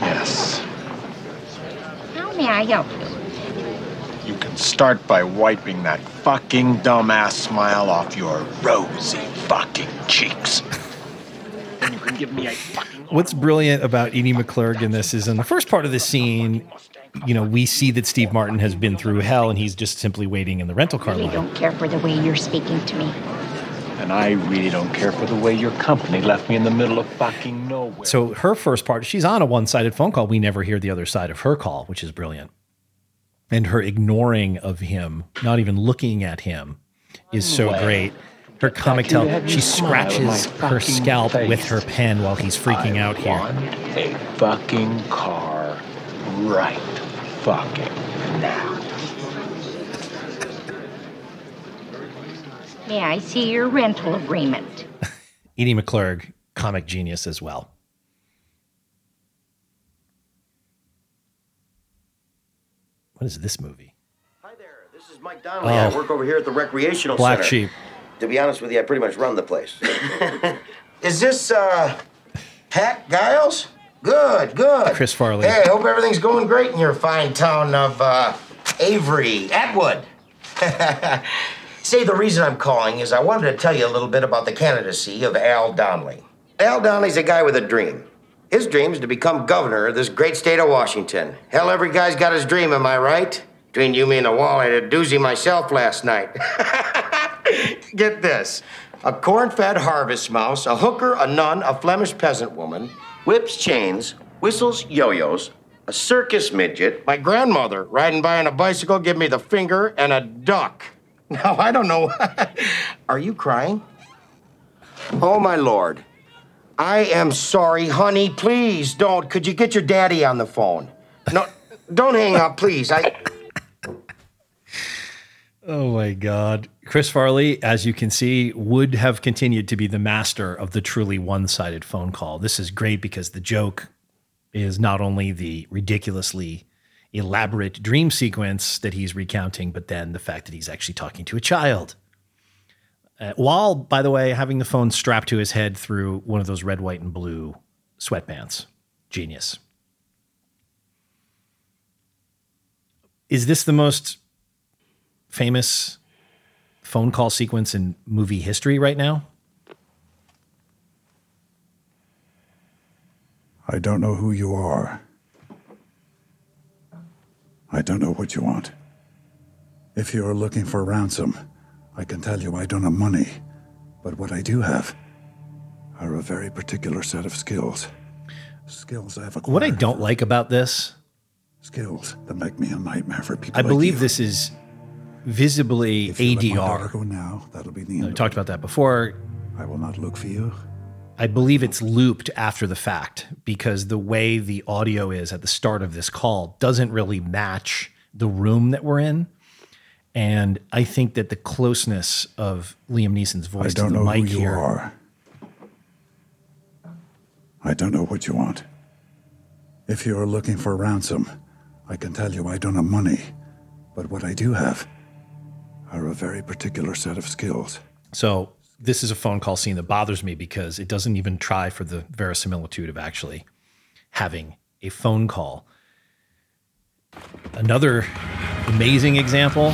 Speaker 38: Yes.
Speaker 60: How may I help you?
Speaker 38: You can start by wiping that fucking dumbass smile off your rosy fucking cheeks. and you can give me a fucking.
Speaker 1: What's brilliant about Edie McClurg in this is in the first part of the scene, you know, we see that Steve Martin has been through hell and he's just simply waiting in the rental car
Speaker 60: really
Speaker 1: line.
Speaker 60: don't care for the way you're speaking to me.
Speaker 38: And I really don't care for the way your company left me in the middle of fucking nowhere.
Speaker 1: So her first part, she's on a one-sided phone call. We never hear the other side of her call, which is brilliant. And her ignoring of him, not even looking at him, is so
Speaker 38: Well,
Speaker 1: great. Her comic tell she
Speaker 38: me smile in my
Speaker 1: scratches her scalp
Speaker 38: face?
Speaker 1: with her pen while he's freaking
Speaker 38: I
Speaker 1: out here.
Speaker 38: a fucking car right fucking now.
Speaker 60: May I see your rental agreement? [laughs]
Speaker 1: Edie McClurg, comic genius as well. What is this movie? Hi there.
Speaker 61: This is Mike Donnelly. I
Speaker 1: Oh.
Speaker 61: work over here at the recreational
Speaker 1: Black
Speaker 61: center.
Speaker 1: Sheep.
Speaker 61: To be honest with you, I pretty much run the place. [laughs] is this uh Pat Giles? Good, good.
Speaker 1: Chris Farley.
Speaker 61: Hey, I hope everything's going great in your fine town of uh, Avery, Atwood. [laughs] Say, the reason I'm calling is I wanted to tell you a little bit about the candidacy of Al Donnelly. Al Donnelly's a guy with a dream. His dream is to become governor of this great state of Washington. Hell, every guy's got his dream, am I right? Between you, me, and the wall, I had a doozy myself last night. [laughs] Get this a corn fed harvest mouse, a hooker, a nun, a Flemish peasant woman, whips chains, whistles yo yos, a circus midget, my grandmother riding by on a bicycle, give me the finger, and a duck. [laughs] Now, I don't know. [laughs] Are you crying? Oh, my lord. I am sorry, honey. Please don't. Could you get your daddy on the phone? No, [laughs] don't hang up, please. I.
Speaker 1: Oh my God. Chris Farley, as you can see, would have continued to be the master of the truly one sided phone call. This is great because the joke is not only the ridiculously elaborate dream sequence that he's recounting, but then the fact that he's actually talking to a child. Uh, while, by the way, having the phone strapped to his head through one of those red, white, and blue sweatpants. Genius. Is this the most famous phone call sequence in movie history right now?
Speaker 62: I don't know who you are. I don't know what you want. If you are looking for ransom, I can tell you I don't have money. But what I do have are a very particular set of skills. Skills I've acquired.
Speaker 1: What I don't like about this,
Speaker 62: Skills that make me a nightmare for people.
Speaker 1: I
Speaker 62: like
Speaker 1: believe
Speaker 62: you.
Speaker 1: this is visibly
Speaker 62: If you let my
Speaker 1: ADR.
Speaker 62: go now, that'll be the end.
Speaker 1: We talked about that before.
Speaker 62: I will not look for you.
Speaker 1: I believe it's looped after the fact because the way the audio is at the start of this call doesn't really match the room that we're in. And I think that the closeness of Liam Neeson's voice I
Speaker 62: don't
Speaker 1: the
Speaker 62: know
Speaker 1: mic
Speaker 62: who you
Speaker 1: here.
Speaker 62: are. I don't know what you want. If you are looking for ransom, I can tell you I don't have money. But what I do have are a very particular set of skills.
Speaker 1: So this is a phone call scene that bothers me because it doesn't even try for the verisimilitude of actually having a phone call. Another amazing example.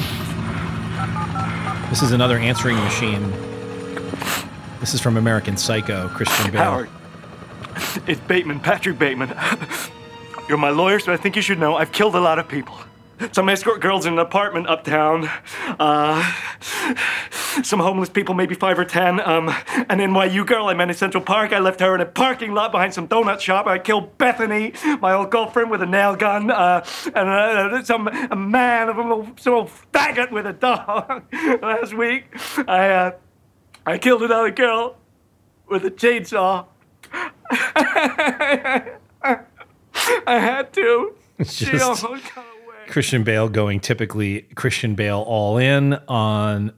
Speaker 1: This is another answering machine. This is from American Psycho, Christian Bale.
Speaker 63: Howard, it's Bateman, Patrick Bateman. You're my lawyer, so I think you should know I've killed a lot of people. Some escort girls in an apartment uptown. Uh, some homeless people, maybe five or ten. Um, an NYU girl I met in Central Park. I left her in a parking lot behind some donut shop. I killed Bethany, my old girlfriend, with a nail gun. Uh, and uh, some a man, of some old faggot with a dog. [laughs] Last week, I uh, I killed another girl with a chainsaw. [laughs] I had to. [laughs]
Speaker 1: It's
Speaker 63: She almost got
Speaker 1: Christian Bale going typically Christian Bale all in on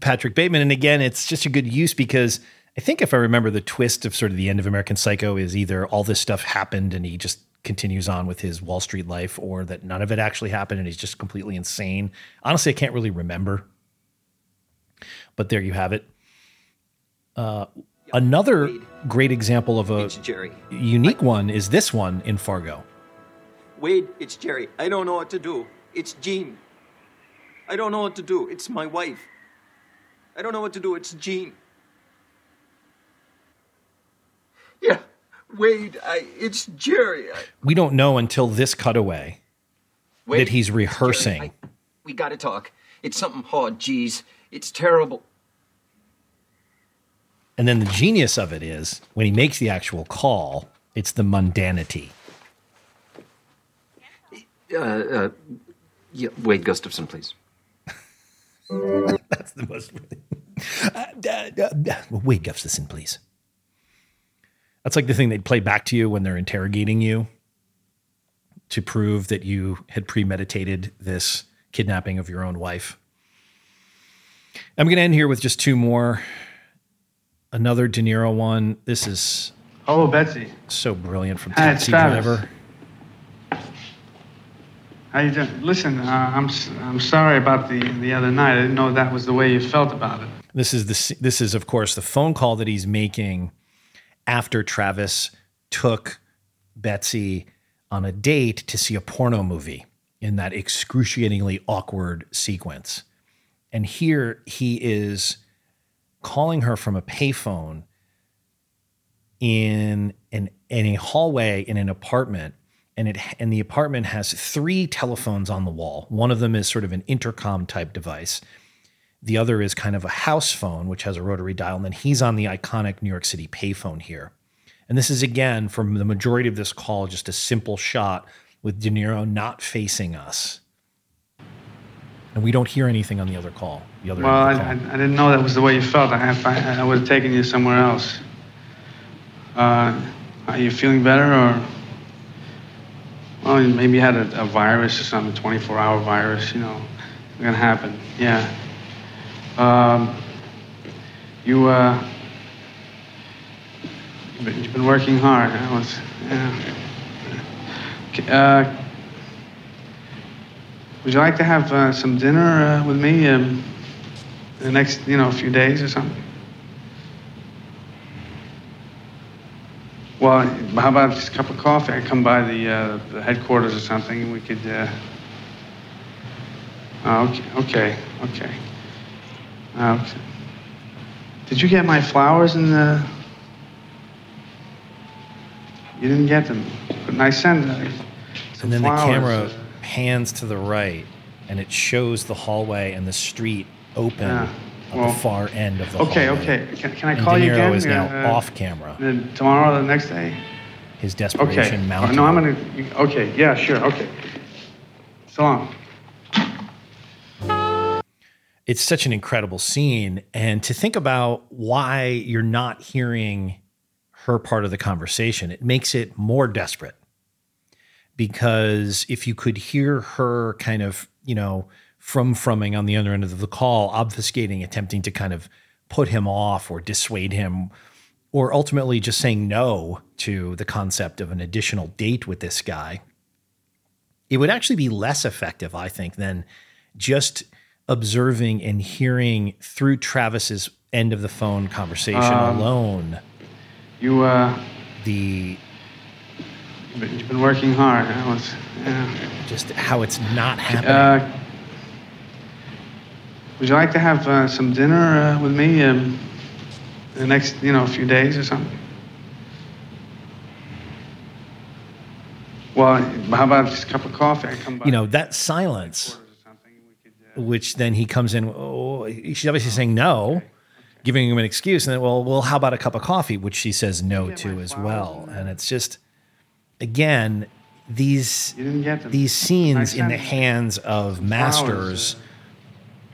Speaker 1: Patrick Bateman. And again, it's just a good use because I think if I remember the twist of sort of the end of American Psycho is either all this stuff happened and he just continues on with his Wall Street life or that none of it actually happened and he's just completely insane. Honestly, I can't really remember. But there you have it. Uh, another great example of a unique one is this one in Fargo.
Speaker 64: Wade, it's Jerry. I don't know what to do. It's Jean. I don't know what to do. It's my wife. I don't know what to do. It's Jean. Yeah, Wade, I, it's Jerry. I,
Speaker 1: We don't know until this cutaway
Speaker 64: Wade,
Speaker 1: that he's
Speaker 64: it's Jerry.
Speaker 1: rehearsing.
Speaker 64: I- we gotta talk. It's something hard, geez. It's terrible.
Speaker 1: And then the genius of it is when he makes the actual call, it's the mundanity.
Speaker 50: Uh, uh, yeah, Wade Gustafson, please.
Speaker 1: That's the most. Wade Gustafson, please. That's like the thing they'd play back to you when they're interrogating you to prove that you had premeditated this kidnapping of your own wife. I'm going to end here with just two more. Another De Niro one. This is
Speaker 65: Hello, Betsy.
Speaker 1: so brilliant from
Speaker 65: Hi, it's
Speaker 1: Taxi Driver.
Speaker 65: Listen, uh, I'm I'm sorry about the the other night. I didn't know that was the way you felt about it.
Speaker 1: This is the this is of course the phone call that he's making after Travis took Betsy on a date to see a porno movie in that excruciatingly awkward sequence. And here he is calling her from a payphone in an in a hallway in an apartment and it and the apartment has three telephones on the wall. One of them is sort of an intercom type device. The other is kind of a house phone, which has a rotary dial. And then he's on the iconic New York City payphone here. And this is again, from the majority of this call, just a simple shot with De Niro not facing us. And we don't hear anything on the other call. The other
Speaker 65: Well, I,
Speaker 1: the
Speaker 65: I. I didn't know that was the way you felt. I I, I would have taken you somewhere else. Uh, are you feeling better, or well, maybe you had a, a virus or something, 24-hour virus. You know, it's gonna happen. Yeah. Um, you uh, you've been, you've been working hard. That was yeah. Uh, would you like to have uh, some dinner uh, with me um, the next, you know, a few days or something? Well, how about just a cup of coffee? I come by the, uh, the headquarters or something, and we could. Uh... Oh, okay, okay, okay. Uh, okay. Did you get my flowers in the? You didn't get them, but I sent uh, some
Speaker 1: and then the camera pans to the right and it shows the hallway and the street open
Speaker 65: Yeah.
Speaker 1: At
Speaker 65: Well,
Speaker 1: the far end of the
Speaker 65: Okay,
Speaker 1: hallway.
Speaker 65: okay. Can, can I
Speaker 1: And
Speaker 65: call you again?
Speaker 1: is now
Speaker 65: Uh,
Speaker 1: off camera.
Speaker 65: Then tomorrow, or the next day.
Speaker 1: His desperation
Speaker 65: Uh,
Speaker 1: mounting.
Speaker 65: No, I'm gonna. Okay. Yeah. Sure. Okay. So long.
Speaker 1: it's such an incredible scene and to think about why you're not hearing her part of the conversation it makes it more desperate because if you could hear her kind of you know from frumming on the other end of the call obfuscating attempting to kind of put him off or dissuade him or ultimately just saying no to the concept of an additional date with this guy it would actually be less effective i think than just observing and hearing through Travis's end of the phone conversation
Speaker 65: Um,
Speaker 1: alone
Speaker 65: You uh.
Speaker 1: the
Speaker 65: You've been, working hard. Was. Yeah.
Speaker 1: just how it's not happening.
Speaker 65: Uh, would you like to have uh, some dinner uh, with me um, in the next, you know, few days or something? Well, how about just a cup of coffee? I come by.
Speaker 1: you know that silence which then he comes in oh she's obviously saying no giving him an excuse and then well well how about a cup of coffee which she says no to as well and it's just again these these scenes in the hands of masters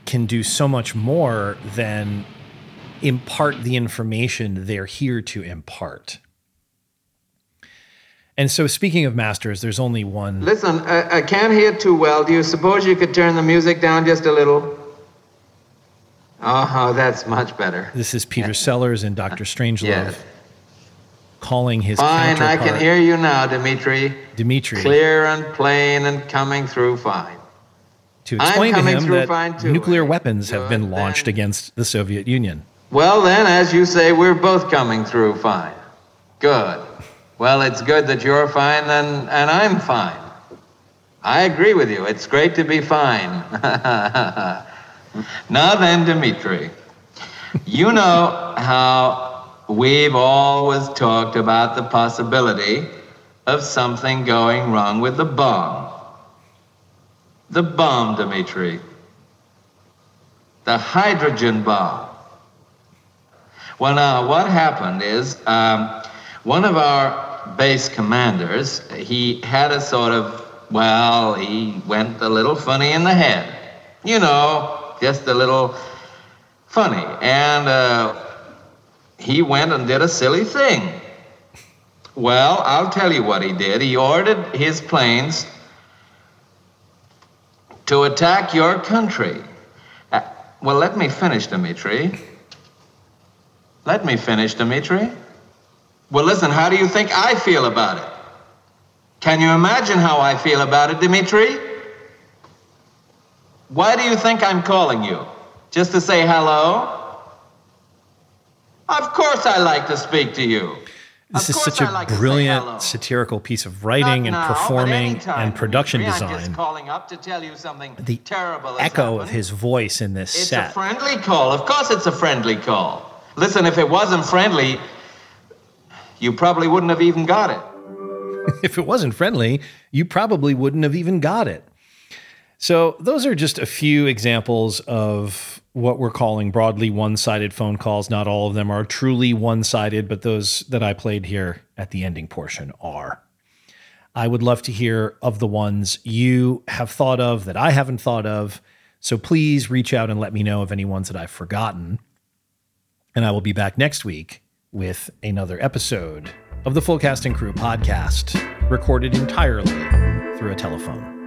Speaker 1: can do so much more than impart the information they're here to impart and so speaking of masters there's only one
Speaker 66: Listen, I, I can't hear too well. Do you suppose you could turn the music down just a little? Oh, that's much better.
Speaker 1: This is Peter [laughs] Sellers and Dr. Strangelove.
Speaker 66: Yes.
Speaker 1: calling his
Speaker 66: Fine, I can hear you now, Dimitri.
Speaker 1: Dimitri
Speaker 66: Clear and plain and coming through fine.
Speaker 1: To
Speaker 66: I'm
Speaker 1: explain to
Speaker 66: coming
Speaker 1: him
Speaker 66: through
Speaker 1: that nuclear weapons have been launched against the Soviet Union.
Speaker 66: Well, then, as you say, we're both coming through fine. Good. Well, it's good that you're fine and, and I'm fine. I agree with you. It's great to be fine. [laughs] now then, Dmitri, you know how we've always talked about the possibility of something going wrong with the bomb. The bomb, Dimitri. The hydrogen bomb. Well, now, what happened is um, one of our base commanders, he had a sort of, well, he went a little funny in the head. You know, just a little funny. And uh, he went and did a silly thing. Well, I'll tell you what he did. He ordered his planes to attack your country. Uh, well, let me finish, Dimitri. Let me finish, Dimitri. Well, listen, how do you think I feel about it? Can you imagine how I feel about it, Dimitri? Why do you think I'm calling you? Just to say hello? Of course I like to speak to you.
Speaker 1: This is such a brilliant satirical piece of writing and
Speaker 66: now,
Speaker 1: performing and production
Speaker 66: Dimitri. I'm just
Speaker 1: design.
Speaker 66: calling up to tell you something
Speaker 1: The
Speaker 66: terrible
Speaker 1: echo of his voice in this
Speaker 66: It's
Speaker 1: set.
Speaker 66: a friendly call. Of course it's a friendly call. Listen, if it wasn't friendly, you probably wouldn't have even got it. [laughs]
Speaker 1: if it wasn't friendly, you probably wouldn't have even got it. So, those are just a few examples of what we're calling broadly one sided phone calls. Not all of them are truly one sided, but those that I played here at the ending portion are. I would love to hear of the ones you have thought of that I haven't thought of. So, please reach out and let me know of any ones that I've forgotten. And I will be back next week with another episode of the Full Cast and Crew podcast, recorded entirely through a telephone.